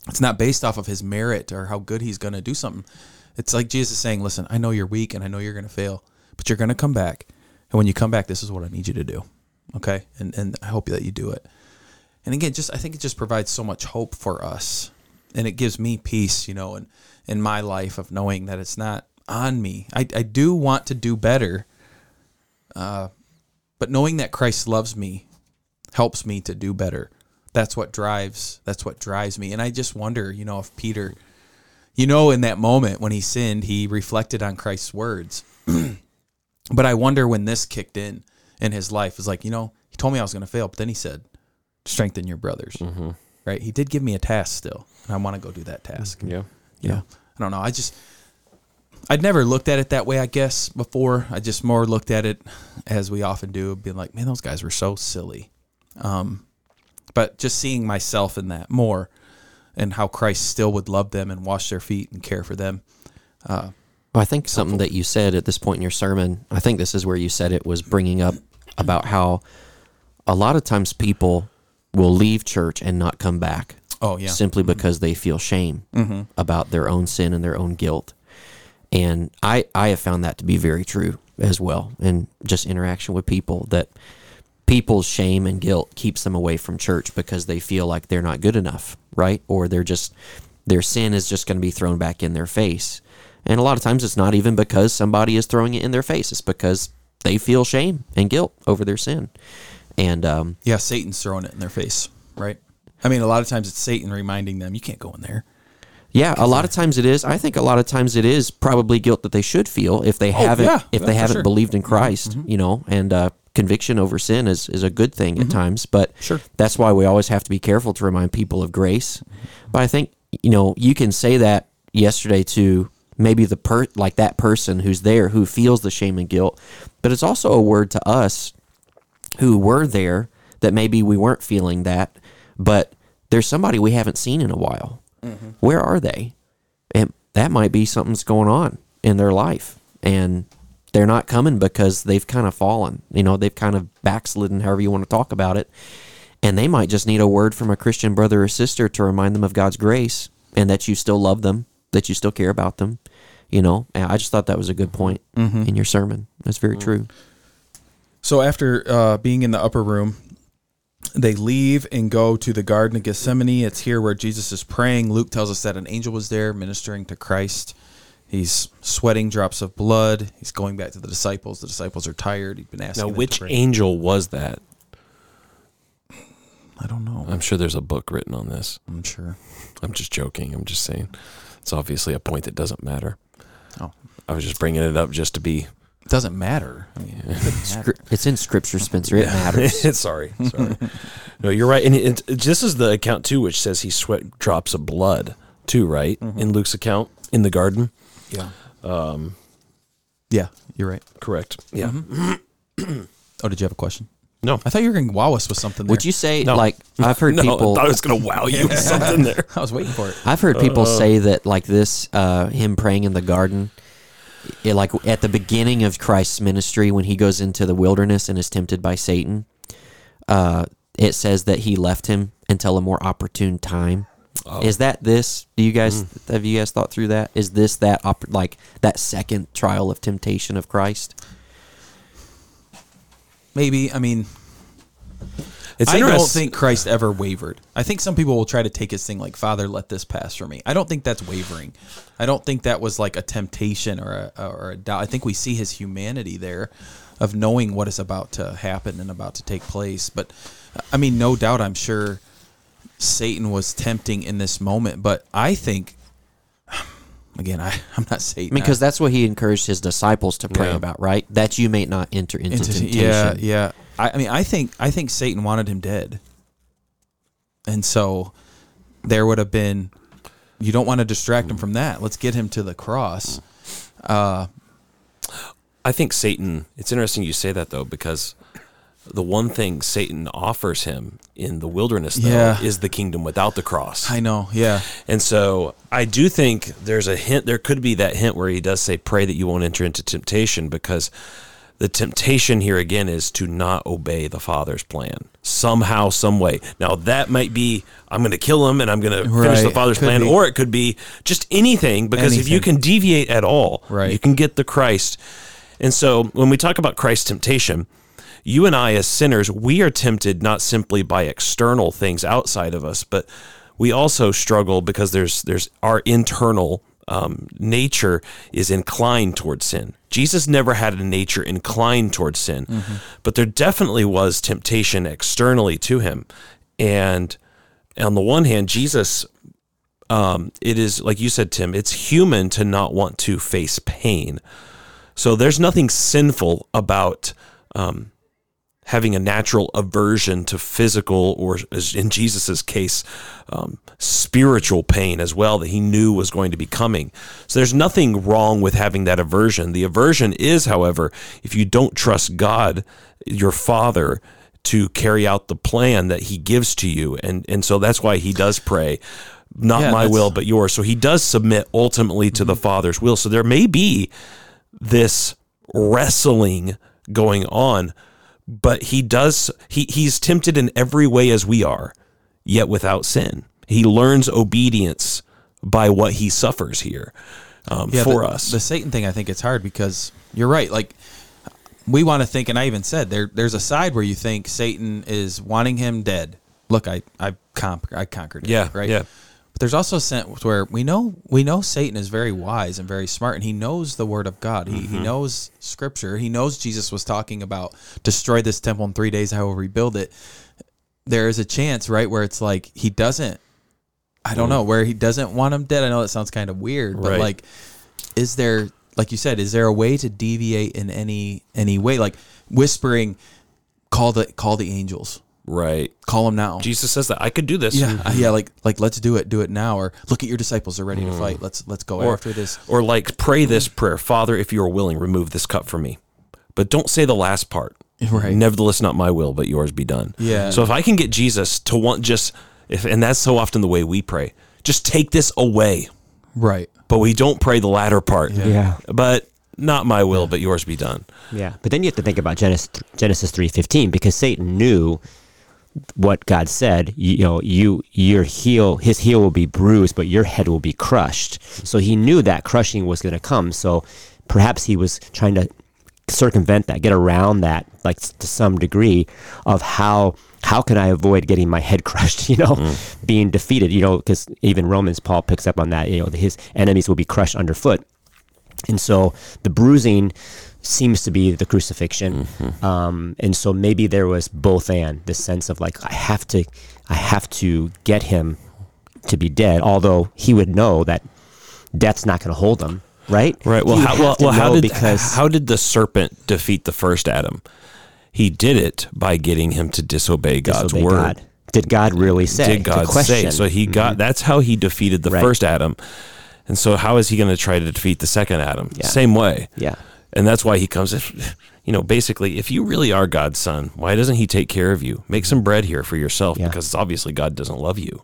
Speaker 1: It's not based off of his merit or how good he's going to do something. It's like Jesus saying, "Listen, I know you're weak and I know you're going to fail, but you're going to come back. And when you come back, this is what I need you to do. Okay? And and I hope that you do it." And again, just I think it just provides so much hope for us. And it gives me peace, you know, in in my life of knowing that it's not on me. I I do want to do better. Uh but knowing that Christ loves me helps me to do better. That's what drives that's what drives me. And I just wonder, you know, if Peter you know in that moment when he sinned, he reflected on Christ's words. [CLEARS THROAT] but I wonder when this kicked in in his life is like, you know, he told me I was going to fail, but then he said, strengthen your brothers. Right? He did give me a task still, and I want to go do that task.
Speaker 4: Yeah.
Speaker 1: Yeah. I don't know. I just I'd never looked at it that way, I guess, before. I just more looked at it as we often do, being like, man, those guys were so silly. Um, but just seeing myself in that more and how Christ still would love them and wash their feet and care for them.
Speaker 2: Well, I think something that you said at this point in your sermon, I think this is where you said it, was bringing up about how a lot of times people will leave church and not come back.
Speaker 1: Oh, yeah.
Speaker 2: Simply mm-hmm. because they feel shame mm-hmm. about their own sin and their own guilt. And I, I have found that to be very true as well. And just interaction with people that people's shame and guilt keeps them away from church because they feel like they're not good enough, right? Or they're just their sin is just going to be thrown back in their face. And a lot of times it's not even because somebody is throwing it in their face. It's because they feel shame and guilt over their sin. And um,
Speaker 1: Yeah, Satan's throwing it in their face, right? I mean, a lot of times it's Satan reminding them, you can't go in there.
Speaker 2: yeah, a lot of times it is. I think a lot of times it is probably guilt that they should feel if they haven't
Speaker 1: yeah,
Speaker 2: if they haven't
Speaker 1: sure.
Speaker 2: believed in Christ, you know. And uh, conviction over sin is is a good thing at times, but
Speaker 1: Sure.
Speaker 2: that's why we always have to be careful to remind people of grace. But I think you know you can say that yesterday to maybe the per like that person who's there who feels the shame and guilt, but it's also a word to us who were there that maybe we weren't feeling that, but there's somebody we haven't seen in a while. Mm-hmm. Where are they? And that might be something's going on in their life, and they're not coming because they've kind of fallen. You know, they've kind of backslidden, however you want to talk about it, and they might just need a word from a Christian brother or sister to remind them of God's grace and that you still love them, that you still care about them. You know, and I just thought that was a good point in your sermon. That's very true.
Speaker 1: So after uh, being in the upper room, they leave and go to the Garden of Gethsemane. It's here where Jesus is praying. Luke tells us that an angel was there ministering to Christ. He's sweating drops of blood. He's going back to the disciples. The disciples are tired. He's been asking.
Speaker 4: Now, which angel was that?
Speaker 1: I don't know.
Speaker 4: I'm sure there's a book written on this.
Speaker 1: I'm sure.
Speaker 4: I'm just joking. I'm just saying. It's obviously a point that doesn't matter.
Speaker 1: Oh,
Speaker 4: I was just bringing it up just to be.
Speaker 1: it doesn't matter. I mean, it doesn't [LAUGHS] matter.
Speaker 2: It's in Scripture, Spencer. It matters. [LAUGHS]
Speaker 4: sorry, sorry. no, you're right. And it, it- this is the account too, which says he sweat drops of blood too, right? In Luke's account in the garden.
Speaker 1: yeah. Um. Yeah, you're right.
Speaker 4: Correct. Yeah. [CLEARS THROAT]
Speaker 1: Oh, did you have a question?
Speaker 4: No.
Speaker 1: I thought you were going to wow us with something. There.
Speaker 2: Would you say
Speaker 4: No.
Speaker 2: like [LAUGHS] I've heard
Speaker 4: no,
Speaker 2: people
Speaker 4: I thought I was going to wow you with something there. [LAUGHS]
Speaker 1: I was waiting for it.
Speaker 2: I've heard people say that like this, uh, him praying in the garden, it, like at the beginning of Christ's ministry when he goes into the wilderness and is tempted by Satan, uh, it says that he left him until a more opportune time. Is that this? Do you guys have you guys thought through that? Is this that op- like that second trial of temptation of Christ?
Speaker 1: Maybe. I mean,
Speaker 4: It's
Speaker 1: I don't think Christ ever wavered. I think some people will try to take his thing like, Father, let this pass for me. I don't think that's wavering. I don't think that was like a temptation or a, or a doubt. I think we see his humanity there of knowing what is about to happen and about to take place. But I mean, no doubt, I'm sure Satan was tempting in this moment. But I think, again, I, [LAUGHS] I'm not Satan.
Speaker 2: Because that's what he encouraged his disciples to pray
Speaker 4: Yeah.
Speaker 2: about, right? That you may not enter into,
Speaker 1: Into-
Speaker 2: temptation.
Speaker 1: Yeah, yeah. I, I mean, I think I think Satan wanted him dead, and so there would have been. You don't want to distract him from that. Let's get him to the cross. Uh,
Speaker 4: I think Satan. It's interesting you say that though, because the one thing Satan offers him in the wilderness, though,
Speaker 1: Yeah.
Speaker 4: is the kingdom without the cross.
Speaker 1: I know. Yeah.
Speaker 4: And so I do think there's a hint. There could be that hint where he does say, "Pray that you won't enter into temptation," because the temptation here again is to not obey the Father's plan somehow, some way. Now that might be I'm going to kill him and I'm going to finish the Father's
Speaker 1: Could
Speaker 4: plan,
Speaker 1: be.
Speaker 4: or it could be just anything. Because if you can deviate at all,
Speaker 1: Right.
Speaker 4: you can get the Christ. And so when we talk about Christ's temptation, you and I, as sinners, we are tempted not simply by external things outside of us, but we also struggle because there's there's our internal um, nature is inclined towards sin. Jesus never had a nature inclined towards sin, but there definitely was temptation externally to him. And on the one hand, Jesus um, it is like you said, Tim. It's human to not want to face pain. So there's nothing sinful about um, having a natural aversion to physical, or as in Jesus's case, um, spiritual pain as well that he knew was going to be coming. So there's nothing wrong with having that aversion. The aversion is, however, if you don't trust God, your Father, to carry out the plan that He gives to you, and and so that's why He does pray. Not
Speaker 1: Yeah,
Speaker 4: my will, but yours. So he does submit ultimately to the Father's will. So there may be this wrestling going on, but he does he he's tempted in every way as we are, yet without sin. He learns obedience by what he suffers here um,
Speaker 1: yeah,
Speaker 4: for
Speaker 1: the,
Speaker 4: us.
Speaker 1: The Satan thing, I think it's hard because you're right. Like we want to think, and I even said there. There's a side where you think Satan is wanting him dead. Look, I I comp- I conquered. it,
Speaker 4: Yeah,
Speaker 1: right.
Speaker 4: yeah.
Speaker 1: But there's also a sense where we know we know Satan is very wise and very smart, and he knows the word of God. He he mm-hmm. knows Scripture. He knows Jesus was talking about destroy this temple in three days. I will rebuild it. There is a chance, right, where it's like he doesn't. I don't mm. know where he doesn't want him dead. I know that sounds kind of weird, but
Speaker 4: Right.
Speaker 1: like, is there like you said, is there a way to deviate in any any way? Like whispering, call the call the angels.
Speaker 4: Right.
Speaker 1: Call him now.
Speaker 4: Jesus says that I could do this.
Speaker 1: Yeah, uh, yeah, like like let's do it, do it now, or look at your disciples they're ready to fight. Let's let's go
Speaker 4: Or,
Speaker 1: after this.
Speaker 4: or like pray this prayer, Father, if you are willing, remove this cup from me. But don't say the last part. [LAUGHS]
Speaker 1: Right.
Speaker 4: Nevertheless, not my will, but yours be done.
Speaker 1: Yeah.
Speaker 4: So if I can get Jesus to want just if and that's so often the way we pray, just take this away.
Speaker 1: Right.
Speaker 4: But we don't pray the latter part.
Speaker 3: Yeah.
Speaker 4: But not my will, but yours be done.
Speaker 3: Yeah, but then you have to think about Genesis Genesis three fifteen because Satan knew what God said. You, you know, you your heel, his heel will be bruised, but your head will be crushed. So he knew that crushing was going to come. So perhaps he was trying to circumvent that, get around that, like to some degree, of how how can I avoid getting my head [LAUGHS] crushed? You know, mm. being defeated. You know, because even Romans Paul picks up on that. You know, his enemies will be crushed underfoot. And so the bruising seems to be the crucifixion. Um, and so maybe there was both and the sense of like, I have to, I have to get him to be dead, although he would know that death's not going to hold him. Right.
Speaker 4: Right. Well, how, well, well how did
Speaker 3: because
Speaker 4: how did the serpent defeat the first Adam? He did it by getting him to disobey God's
Speaker 3: disobey
Speaker 4: word.
Speaker 3: God. Did God really say?
Speaker 4: Did God.
Speaker 3: Mm-hmm.
Speaker 4: say? So he got that's how he defeated the
Speaker 3: Right.
Speaker 4: first Adam. And so how is he going to try to defeat the second Adam?
Speaker 3: Yeah.
Speaker 4: Same way.
Speaker 3: Yeah.
Speaker 4: And that's why he comes you know, basically if you really are God's son, why doesn't he take care of you? Make some bread here for yourself
Speaker 3: Yeah.
Speaker 4: because obviously God doesn't love you.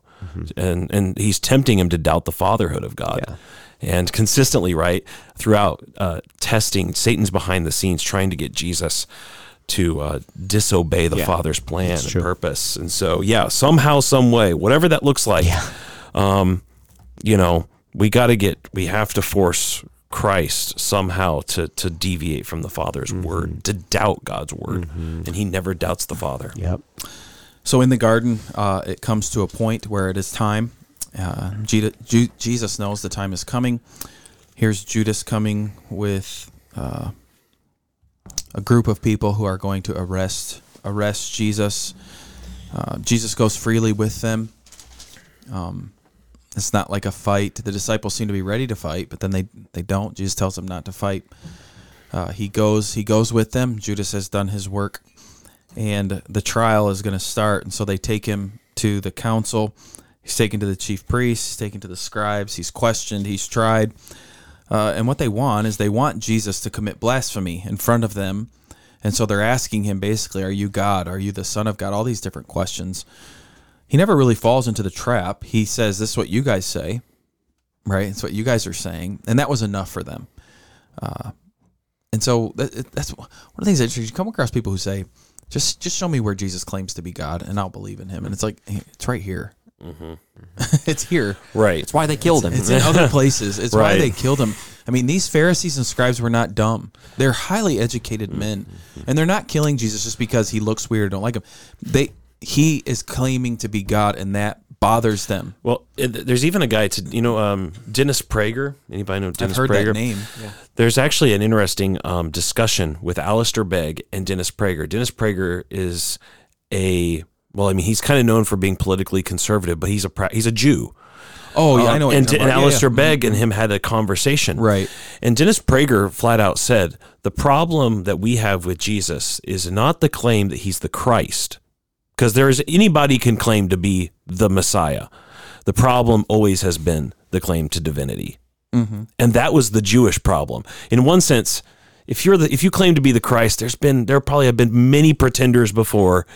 Speaker 4: And and he's tempting him to doubt the fatherhood of God.
Speaker 3: Yeah.
Speaker 4: And consistently, right, throughout uh, testing, Satan's behind the scenes trying to get Jesus to uh, disobey the
Speaker 3: Yeah.
Speaker 4: Father's plan and purpose. And so, yeah, somehow, some way, whatever that looks like, um, you know, we got to get, we have to force Christ somehow to to deviate from the Father's
Speaker 3: Mm-hmm.
Speaker 4: word, to doubt God's word, and He never doubts the Father.
Speaker 3: Yep.
Speaker 1: So in the garden, uh, it comes to a point where it is time. Uh, Jeda- Jesus knows the time is coming. Here's Judas coming with uh, a group of people who are going to arrest arrest Jesus. Uh, Jesus goes freely with them. Um, it's not like a fight. The disciples seem to be ready to fight, but then they they don't. Jesus tells them not to fight. Uh, he goes he goes with them. Judas has done his work and the trial is going to start. And so they take him to the council. He's taken to the chief priests. He's taken to the scribes. He's questioned. He's tried. Uh, and what they want is they want Jesus to commit blasphemy in front of them. And so they're asking him basically, Are you God? Are you the Son of God? All these different questions. He never really falls into the trap. He says, This is what you guys say, right? It's what you guys are saying. And that was enough for them. Uh, and so that, that's one of the things that interesting. You come across people who say, just just show me where Jesus claims to be God, and I'll believe in him. And it's like it's right here. [LAUGHS] it's here.
Speaker 4: Right.
Speaker 2: It's why they killed him.
Speaker 1: It's in other [LAUGHS] places. It's why they killed him. I mean, these Pharisees and scribes were not dumb. They're highly educated men, and they're not killing Jesus just because he looks weird. Or don't like him. They he is claiming to be God, and that bothers them.
Speaker 4: Well, it, there's even a guy to you know um, Dennis Prager. Anybody know Dennis
Speaker 1: I've heard
Speaker 4: Prager?
Speaker 1: that name.
Speaker 4: There's actually an interesting um, discussion with Alistair Begg and Dennis Prager. Dennis Prager is a well, I mean, he's kind of known for being politically conservative, but he's a he's a Jew.
Speaker 1: Oh yeah, I
Speaker 4: Um,
Speaker 1: know. what
Speaker 4: and
Speaker 1: you're
Speaker 4: and.
Speaker 1: Yeah,
Speaker 4: Alistair
Speaker 1: yeah.
Speaker 4: Begg and him had a conversation.
Speaker 1: Right.
Speaker 4: And Dennis Prager flat out said the problem that we have with Jesus is not the claim that he's the Christ, because there is anybody can claim to be the Messiah. The problem always has been the claim to divinity, mm-hmm. and that was the Jewish problem. In one sense, if you're the if you claim to be the Christ, there's been there probably have been many pretenders before,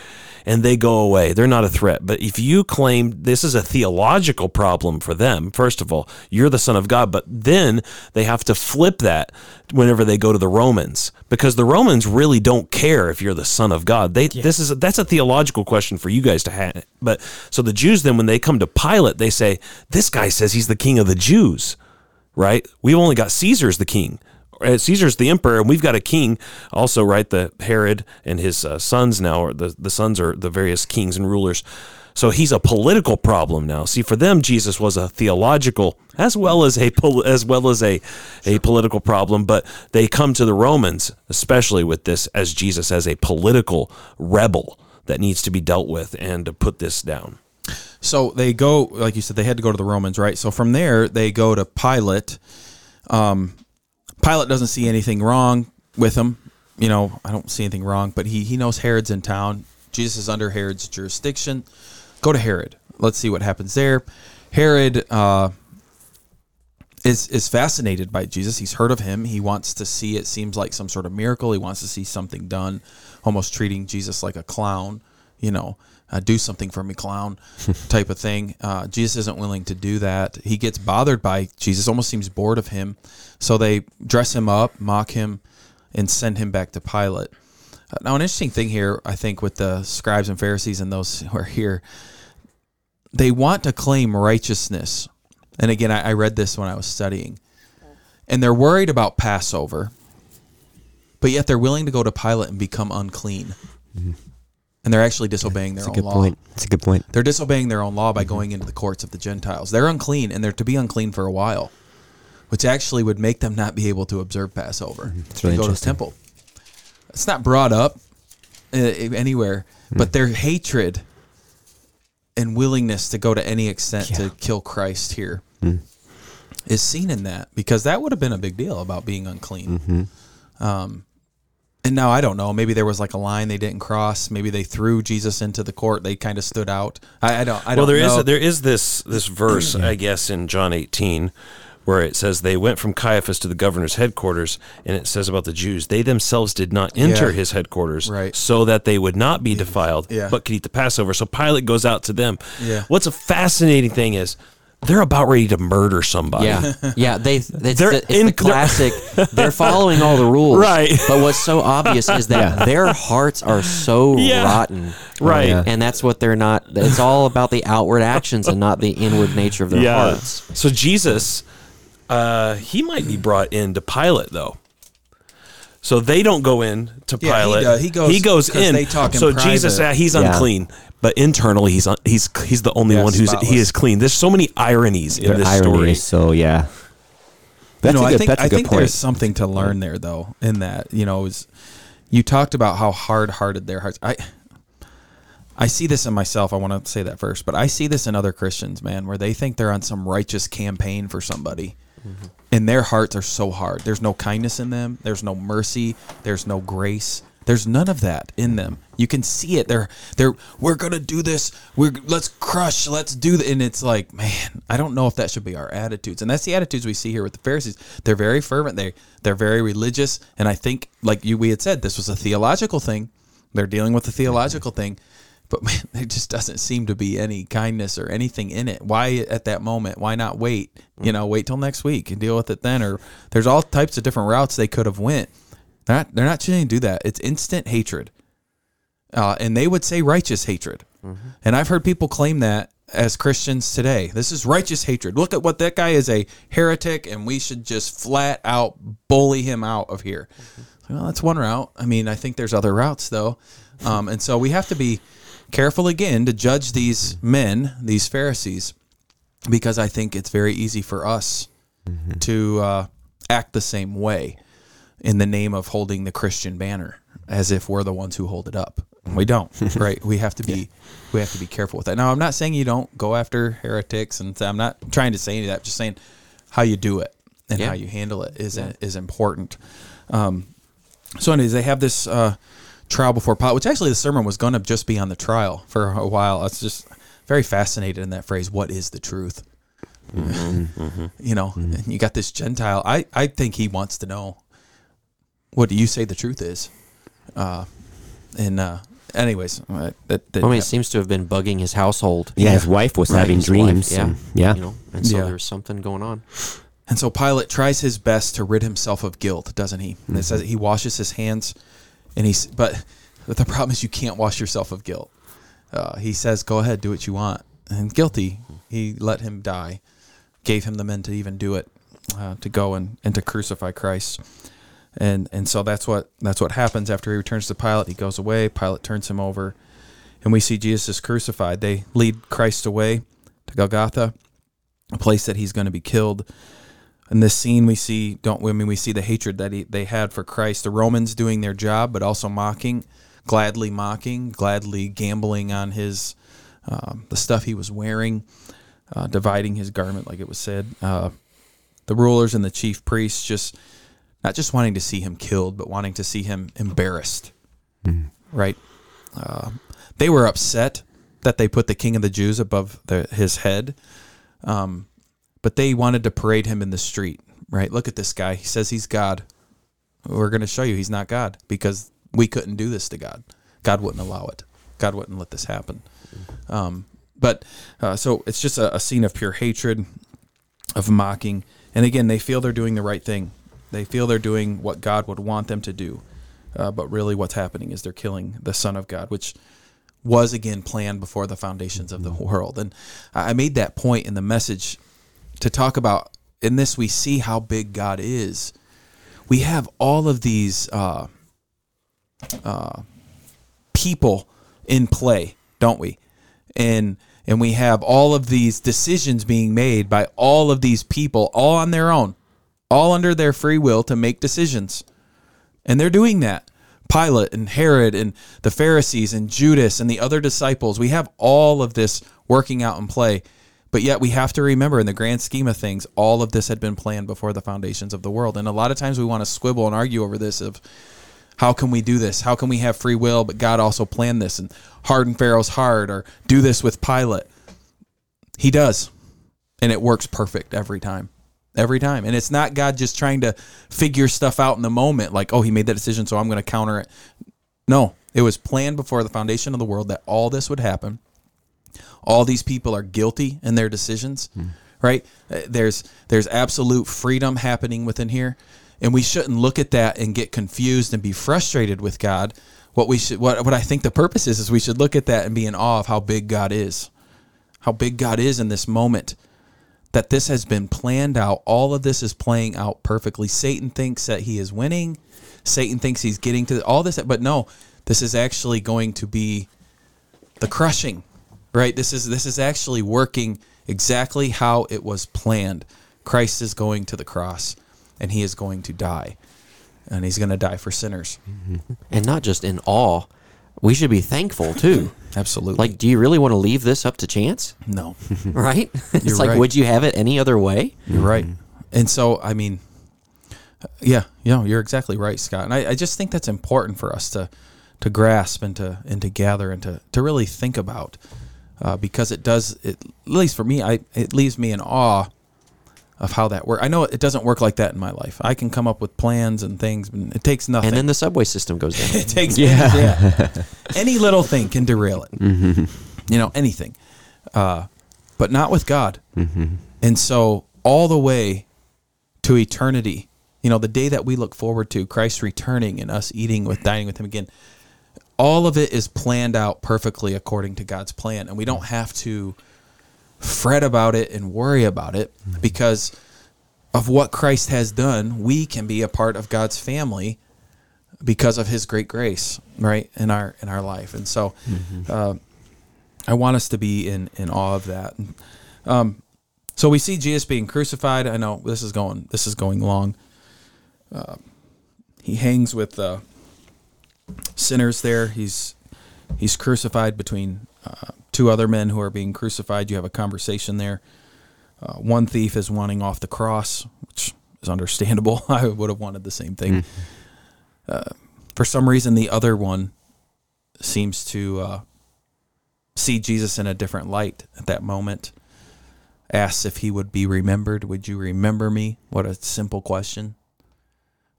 Speaker 4: and they go away. They're not a threat. But if you claim this is a theological problem for them, first of all, you're the Son of God. But then they have to flip that whenever they go to the Romans, because the Romans really don't care if you're the Son of God. They this is a, that's a theological question for you guys to have. But so the Jews then when they come to Pilate, they say this guy says he's the King of the Jews right? We've only got Caesar's the king. Uh, Caesar's the emperor, and we've got a king also, right? The Herod and his uh, sons now, or the, the sons are the various kings and rulers. So he's a political problem now. See, for them, Jesus was a theological as well as a as well as a a political problem. But they come to the Romans, especially with this, as Jesus as a political rebel that needs to be dealt with and to put this down.
Speaker 1: So they go, like you said, they had to go to the Romans, right? So from there, they go to Pilate. Um, Pilate doesn't see anything wrong with him. You know, I don't see anything wrong, but he he knows Herod's in town. Jesus is under Herod's jurisdiction. Go to Herod. Let's see what happens there. Herod uh, is is fascinated by Jesus. He's heard of him. He wants to see. It seems like some sort of miracle. He wants to see something done. Almost treating Jesus like a clown. You know, uh, do something for me, clown, [LAUGHS] type of thing. Uh, Jesus isn't willing to do that. He gets bothered by Jesus. Almost seems bored of him. So they dress him up, mock him, and send him back to Pilate. Uh, now, an interesting thing here, I think, with the scribes and Pharisees and those who are here, they want to claim righteousness. And again, I, I read this when I was studying. And they're worried about Passover, but yet they're willing to go to Pilate and become unclean. And they're actually disobeying their
Speaker 3: That's a good
Speaker 1: law.
Speaker 3: point. That's a good point.
Speaker 1: They're disobeying their own law by mm-hmm. going into the courts of the Gentiles. They're unclean, and they're to be unclean for a while, which actually would make them not be able to observe Passover mm-hmm.
Speaker 3: It's really
Speaker 1: and go to the
Speaker 3: interesting.
Speaker 1: temple. It's not brought up uh, anywhere, mm-hmm. but their hatred and willingness to go to any extent to kill Christ here is seen in that because that would have been a big deal about being unclean. Um, and now I don't know. Maybe there was like a line they didn't cross. Maybe they threw Jesus into the court. They kind of stood out. I, I don't. I
Speaker 4: well,
Speaker 1: don't
Speaker 4: there is there is this this verse, I guess, in John 18, where it says they went from Caiaphas to the governor's headquarters, and it says about the Jews, they themselves did not enter
Speaker 1: Yeah.
Speaker 4: his headquarters,
Speaker 1: Right.
Speaker 4: so that they would not be defiled,
Speaker 1: Yeah.
Speaker 4: but could eat the Passover. So Pilate goes out to them.
Speaker 1: Yeah.
Speaker 4: What's a fascinating thing is they're about ready to murder somebody.
Speaker 2: Yeah, [LAUGHS] yeah. They it's,
Speaker 4: They're
Speaker 2: the, it's
Speaker 4: in-
Speaker 2: the classic. [LAUGHS] They're following all the rules,
Speaker 4: Right.
Speaker 2: But what's so obvious is that their hearts are so [LAUGHS]
Speaker 4: Yeah.
Speaker 2: rotten,
Speaker 4: Right.
Speaker 3: yeah.
Speaker 2: And that's what they're not. It's all about the outward actions and not the inward nature of their hearts.
Speaker 4: So Jesus, uh, he might be brought into Pilate though. So they don't go in to
Speaker 1: Yeah, he
Speaker 4: Pilate.
Speaker 1: does. He goes-
Speaker 4: He goes
Speaker 1: 'cause
Speaker 4: in.
Speaker 1: they talk in
Speaker 4: so Jesus,
Speaker 1: private.
Speaker 4: uh, he's
Speaker 3: Yeah.
Speaker 4: unclean, but internally he's un- he's he's the only
Speaker 1: Yeah,
Speaker 4: one who's
Speaker 1: spotless.
Speaker 4: he is clean. There's so many ironies in
Speaker 3: Their
Speaker 4: this
Speaker 3: irony
Speaker 4: story.
Speaker 3: so yeah. That's
Speaker 1: you know,
Speaker 3: a good,
Speaker 1: I think
Speaker 3: that's a
Speaker 1: I
Speaker 3: good
Speaker 1: think
Speaker 3: point.
Speaker 1: there's something to learn there, though. In that, you know, is you talked about how hard-hearted their hearts. I I see this in myself. I want to say that first, but I see this in other Christians, man, where they think they're on some righteous campaign for somebody, and their hearts are so hard. There's no kindness in them. There's no mercy. There's no grace. There's none of that in them. You can see it. They're they're we're gonna do this. We're let's crush. Let's do that. And it's like, man, I don't know if that should be our attitudes. And that's the attitudes we see here with the Pharisees. They're very fervent. They they're very religious. And I think, like you we had said, this was a theological thing. They're dealing with a theological thing. But [LAUGHS] man, there just doesn't seem to be any kindness or anything in it. Why at that moment? Why not wait? You know, wait till next week and deal with it then. Or there's all types of different routes they could have went. They're not, they're not choosing to do that. It's instant hatred, uh, and they would say righteous hatred. And I've heard people claim that as Christians today. This is righteous hatred. Look at what that guy is a heretic, and we should just flat out bully him out of here. Well, that's one route. I mean, I think there's other routes though, [LAUGHS] um, and so we have to be careful again to judge these men, these Pharisees, because I think it's very easy for us to uh, act the same way in the name of holding the Christian banner, as if we're the ones who hold it up. We don't, [LAUGHS] right? We have to be, we have to be careful with that. Now, I'm not saying you don't go after heretics, and I'm not trying to say any of that. I'm just saying how you do it and
Speaker 2: Yeah.
Speaker 1: how you handle it is is important. Um, so, anyways, they have this uh, trial before pot, which actually the sermon was going to just be on the trial for a while. I was just very fascinated in that phrase. What is the truth? [LAUGHS] You know, and you got this Gentile. I, I think he wants to know what do you say the truth is? Uh, and uh, anyways, uh, that, that
Speaker 2: I mean, it seems to have been bugging his household.
Speaker 3: yeah, his wife was
Speaker 2: Right,
Speaker 3: having
Speaker 2: his wife,
Speaker 3: dreams.
Speaker 2: yeah,
Speaker 3: and- yeah.
Speaker 2: You know, and so
Speaker 1: Yeah.
Speaker 2: there's something going on.
Speaker 1: And so Pilate tries his best to rid himself of guilt, doesn't he? And it says that he washes his hands, and he's but but [LAUGHS] the problem is you can't wash yourself of guilt. Uh, he says, "Go ahead, do what you want." And guilty, he let him die, gave him the men to even do it, uh, to go and, and to crucify Christ. And and so that's what that's what happens after he returns to Pilate. He goes away. Pilate turns him over, and we see Jesus is crucified. They lead Christ away to Golgotha, a place that he's going to be killed in this scene we see don't I mean we see the hatred that he, they had for Christ. The Romans doing their job but also mocking gladly mocking gladly gambling on his um, the stuff he was wearing uh, dividing his garment like it was said. Uh, the rulers and the chief priests just not just wanting to see him killed but wanting to see him embarrassed. Right? Uh, they were upset that they put the king of the Jews above the, his head. Um, but they wanted to parade him in the street, right? Look at this guy. He says he's God. We're going to show you he's not God because we couldn't do this to God. God wouldn't allow it. God wouldn't let this happen. Um, but uh, so it's just a, a scene of pure hatred, of mocking. And again, they feel they're doing the right thing. They feel they're doing what God would want them to do. Uh, but really, what's happening is they're killing the Son of God, which was again planned before the foundations of the world. And I I made that point in the message to talk about. In this, we see how big God is. We have all of these uh, uh, people in play, don't we? And and we have all of these decisions being made by all of these people, all on their own, all under their free will to make decisions. And they're doing that. Pilate and Herod and the Pharisees and Judas and the other disciples. We have all of this working out in play. But yet we have to remember in the grand scheme of things, all of this had been planned before the foundations of the world. And a lot of times we want to squibble and argue over this of how can we do this? How can we have free will, but God also planned this and harden Pharaoh's heart or do this with Pilate? He does. And it works perfect every time. Every time. And it's not God just trying to figure stuff out in the moment, like, oh, he made that decision, so I'm going to counter it. No, it was planned before the foundation of the world that all this would happen. All these people are guilty in their decisions, right? Uh, There's there's absolute freedom happening within here, and we shouldn't look at that and get confused and be frustrated with God. What we should what what I think the purpose is is we should look at that and be in awe of how big God is. How big God is in this moment that this has been planned out. All of this is playing out perfectly. Satan thinks that he is winning. Satan thinks he's getting to all this, but no, this is actually going to be the crushing, right? This is this is actually working exactly how it was planned. Christ is going to the cross, and he is going to die, and he's going to die for sinners. Mm-hmm.
Speaker 2: And not just in awe, we should be thankful too. [LAUGHS]
Speaker 1: Absolutely.
Speaker 2: like, do you really want to leave this up to chance?
Speaker 1: no, [LAUGHS]
Speaker 2: Right? [LAUGHS] it's
Speaker 1: You're
Speaker 2: like,
Speaker 1: right.
Speaker 2: would you have it any other way?
Speaker 1: You're right. Mm-hmm. And so, I mean, yeah, you know, you're exactly right, Scott. And I, I just think that's important for us to to grasp and to and to gather and to to really think about, uh, because it does. It, at least for me, I it leaves me in awe of how that works. I know it doesn't work like that in my life. I can come up with plans and things, but it takes nothing.
Speaker 2: And then the subway system goes down. [LAUGHS]
Speaker 1: it takes yeah. [LAUGHS] Any little thing can derail it. You know, anything. Uh, but not with God. And so all the way to eternity, you know, the day that we look forward to, Christ returning and us eating with, dining with Him again, all of it is planned out perfectly according to God's plan. And we don't have to fret about it and worry about it because of what Christ has done. We can be a part of God's family because of his great grace right in our in our life and so uh, i want us to be in in awe of that um, so we see jesus being crucified i know this is going this is going long uh, he hangs with uh, sinners there he's he's crucified between uh, two other men who are being crucified you have a conversation there uh, one thief is wanting off the cross which is understandable [LAUGHS] i would have wanted the same thing for some reason the other one seems to uh, see Jesus in a different light at that moment. Asks if he would be remembered. Would you remember me? What a simple question.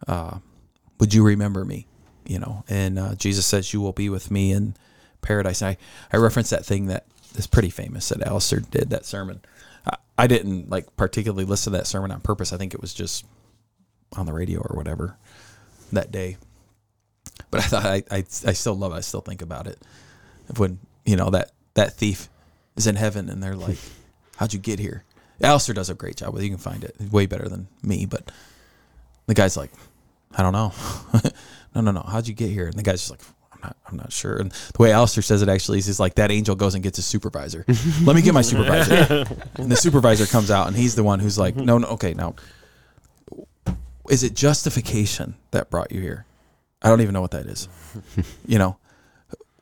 Speaker 1: Uh, would you remember me? You know, and uh, Jesus says, "You will be with me in paradise." I I reference that thing that is pretty famous that Alistair did that sermon. I, I didn't like particularly listen to that sermon on purpose. I think it was just on the radio or whatever that day. But I thought I, I, I still love it. I still think about it. When, you know, that, that thief is in heaven and they're like, [LAUGHS] How'd you get here? Alistair does a great job with it. You can find it way better than me, but the guy's like, I don't know. [LAUGHS] no, no, no. How'd you get here? And the guy's just like, I'm not, I'm not sure. And the way Alistair says it actually is he's like that angel goes and gets his supervisor. [LAUGHS] Let me get my supervisor. and the supervisor comes out and he's the one who's like, no, no, okay, now is it justification that brought you here? I don't even know what that is. you know,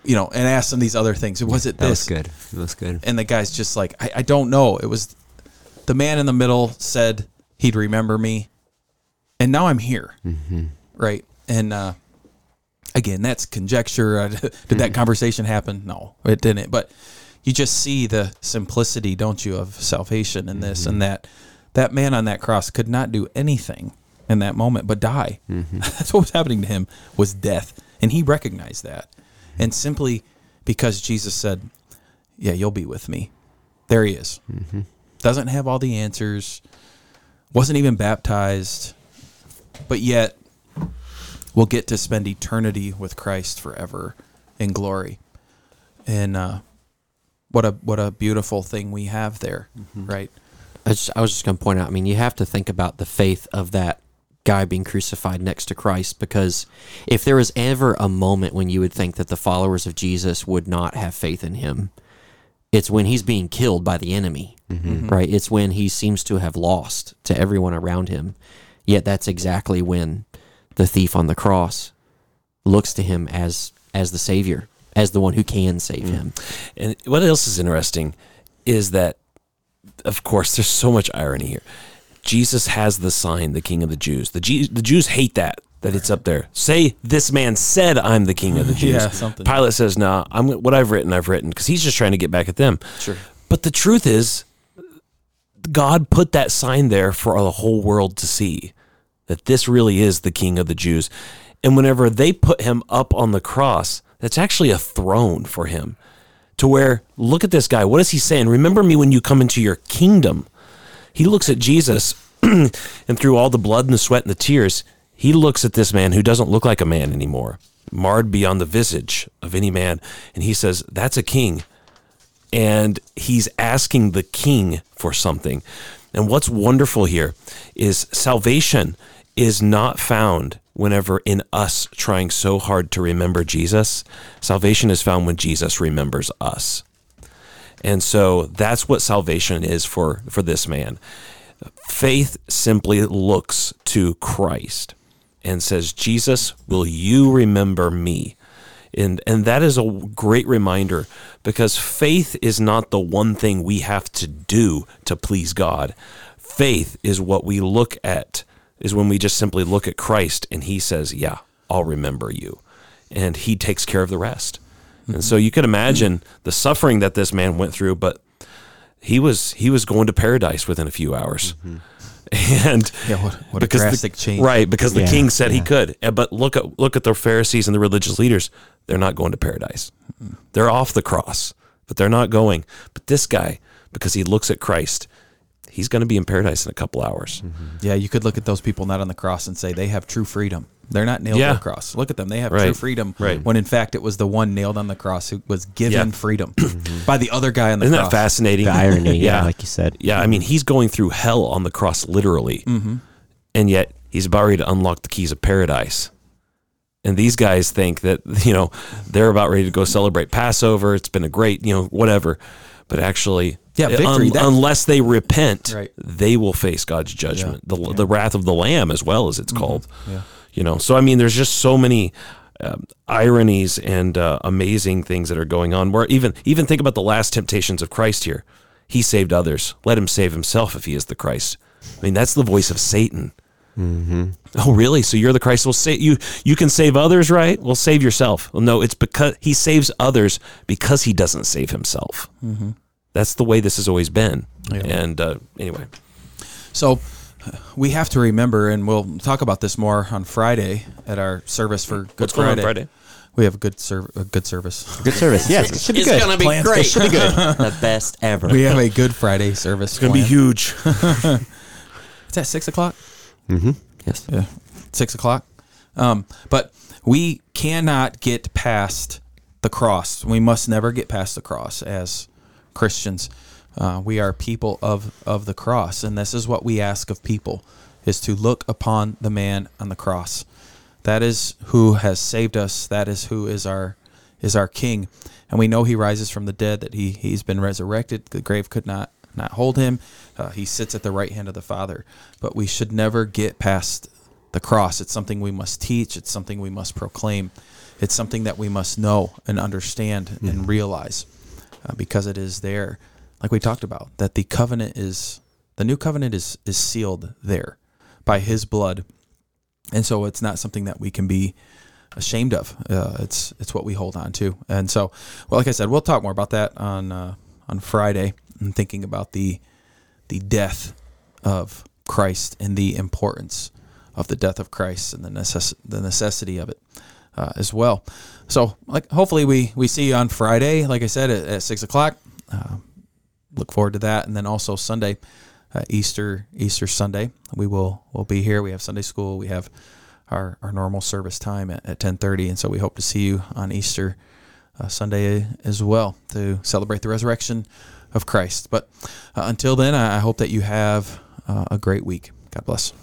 Speaker 1: you know, and ask them these other things. Was it
Speaker 3: That
Speaker 1: this?
Speaker 3: was good. That was good.
Speaker 1: And the guy's just like, I, I don't know. It was the man in the middle said he'd remember me, and now I'm here, mm-hmm. right? And uh, again, that's conjecture. [LAUGHS] Did that mm-hmm. conversation happen? No, it didn't. But you just see the simplicity, don't you, of salvation in this, and mm-hmm. that that man on that cross could not do anything in that moment but die. [LAUGHS] That's what was happening to him was death, and he recognized that. And simply because Jesus said, "Yeah, you'll be with me," there he is. Doesn't have all the answers. Wasn't even baptized, but yet we'll get to spend eternity with Christ forever in glory. And uh, what a what a beautiful thing we have there, right?
Speaker 2: I, just, I was just going to point out. I mean, you have to think about the faith of that guy being crucified next to Christ, because if there was ever a moment when you would think that the followers of Jesus would not have faith in him, it's when he's being killed by the enemy, right? It's when he seems to have lost to everyone around him. Yet that's exactly when the thief on the cross looks to him as as the savior, as the one who can save mm. him.
Speaker 4: And what else is interesting is that, of course, there's so much irony here. Jesus has the sign, the King of the Jews. The, G- the Jews hate that that it's up there. Say this man said, "I'm the King of the [LAUGHS] Jews."
Speaker 1: Yeah, something.
Speaker 4: Pilate says, "No, I'm what I've written. I've written," because he's just trying to get back at them.
Speaker 2: Sure.
Speaker 4: But the truth is, God put that sign there for the whole world to see that this really is the King of the Jews. And whenever they put him up on the cross, that's actually a throne for him. To where, look at this guy. What is he saying? Remember me when you come into your kingdom. He looks at Jesus, [CLEARS THROAT] and through all the blood and the sweat and the tears, he looks at this man who doesn't look like a man anymore, marred beyond the visage of any man. And he says, That's a king and he's asking the king for something. And what's wonderful here is salvation is not found whenever in us trying so hard to remember Jesus. Salvation is found when Jesus remembers us. And so that's what salvation is for for this man. Faith simply looks to Christ and says, "Jesus, will you remember me?" And and that is a great reminder because faith is not the one thing we have to do to please God. Faith is what we look at is when we just simply look at Christ and he says, "Yeah, I'll remember you." And he takes care of the rest. And so you can imagine the suffering that this man went through, but he was he was going to paradise within a few hours. [LAUGHS] And
Speaker 1: Yeah, what- what a
Speaker 4: because the-
Speaker 1: drastic change.
Speaker 4: Right, because the king said he could. Uh, But look at look at the Pharisees and the religious leaders. They're not going to paradise. They're off the cross, but they're not going. But this guy, because he looks at Christ, he's going to be in paradise in a couple hours.
Speaker 1: Yeah, you could look at those people not on the cross and say they have true freedom. They're not nailed
Speaker 4: Yeah.
Speaker 1: to the cross. Look at them; they have
Speaker 4: Right.
Speaker 1: true freedom.
Speaker 4: Right.
Speaker 1: When in fact it was the one nailed on the cross who was given
Speaker 4: Yeah. [CLEARS THROAT] Mm-hmm.
Speaker 1: freedom by the other guy on the
Speaker 4: Isn't
Speaker 1: cross.
Speaker 4: that fascinating?
Speaker 3: The irony, yeah,
Speaker 4: yeah,
Speaker 3: like you said.
Speaker 4: yeah. I mean, he's going through hell on the cross, literally, and yet he's about ready to unlock the keys of paradise. And these guys think that [LAUGHS] you know they're about ready to go celebrate Passover. It's been a great you know whatever, but actually,
Speaker 1: Yeah, victory,
Speaker 4: un- unless they repent,
Speaker 1: Right.
Speaker 4: they will face God's judgment, the the wrath of the Lamb, as well as it's called.
Speaker 1: Yeah.
Speaker 4: You know, so I mean, there's just so many um, ironies and uh, amazing things that are going on. Where even even think about the last temptations of Christ here. He saved others. Let him save himself if he is the Christ. I mean, that's the voice of Satan. Mm-hmm. Oh, really? So you're the Christ? Well, say you you can save others, right? Well, save yourself. Well, no, it's because he saves others because he doesn't save himself. Mm-hmm. That's the way this has always been.
Speaker 1: Yeah.
Speaker 4: And uh, anyway,
Speaker 1: So uh, we have to remember, and we'll talk about this more on Friday at our service for Good
Speaker 4: What's going on
Speaker 1: Friday.
Speaker 4: Friday?
Speaker 1: We have a good serv- a good service.
Speaker 3: Good service. Yes, it should be
Speaker 2: It's
Speaker 3: good.
Speaker 2: gonna be
Speaker 1: Plans-
Speaker 2: great.
Speaker 1: it should be good. [LAUGHS]
Speaker 2: the best ever.
Speaker 1: we have a Good Friday service.
Speaker 4: It's gonna be huge. [LAUGHS]
Speaker 1: It's at six o'clock.
Speaker 2: Yes.
Speaker 1: Yeah, six o'clock. Um, but we cannot get past the cross. We must never get past the cross as Christians. Uh, we are people of of the cross, and this is what we ask of people: is to look upon the man on the cross. That is who has saved us. That is who is our is our King, and we know He rises from the dead. That He He's been resurrected. The grave could not not hold Him. Uh, he sits at the right hand of the Father. But we should never get past the cross. It's something we must teach. It's something we must proclaim. It's something that we must know and understand and realize, uh, because it is there, like we talked about. That the covenant is the new covenant is is sealed there by His blood and so it's not something that we can be ashamed of. Uh, it's it's what we hold on to. And so, well, like I said, we'll talk more about that on uh, on Friday. And thinking about the the death of Christ and the importance of the death of Christ and the necess- the necessity of it uh, as well. So, like, hopefully we we see you on Friday. Like I said, at, at six o'clock. Uh, look forward to that, and then also Sunday, uh, Easter Easter Sunday, we will will be here. We have Sunday school. We have our, our normal service time at, at ten thirty, and so we hope to see you on Easter uh, Sunday as well to celebrate the resurrection of Christ. But uh, until then, I, hope that you have uh, a great week. God bless.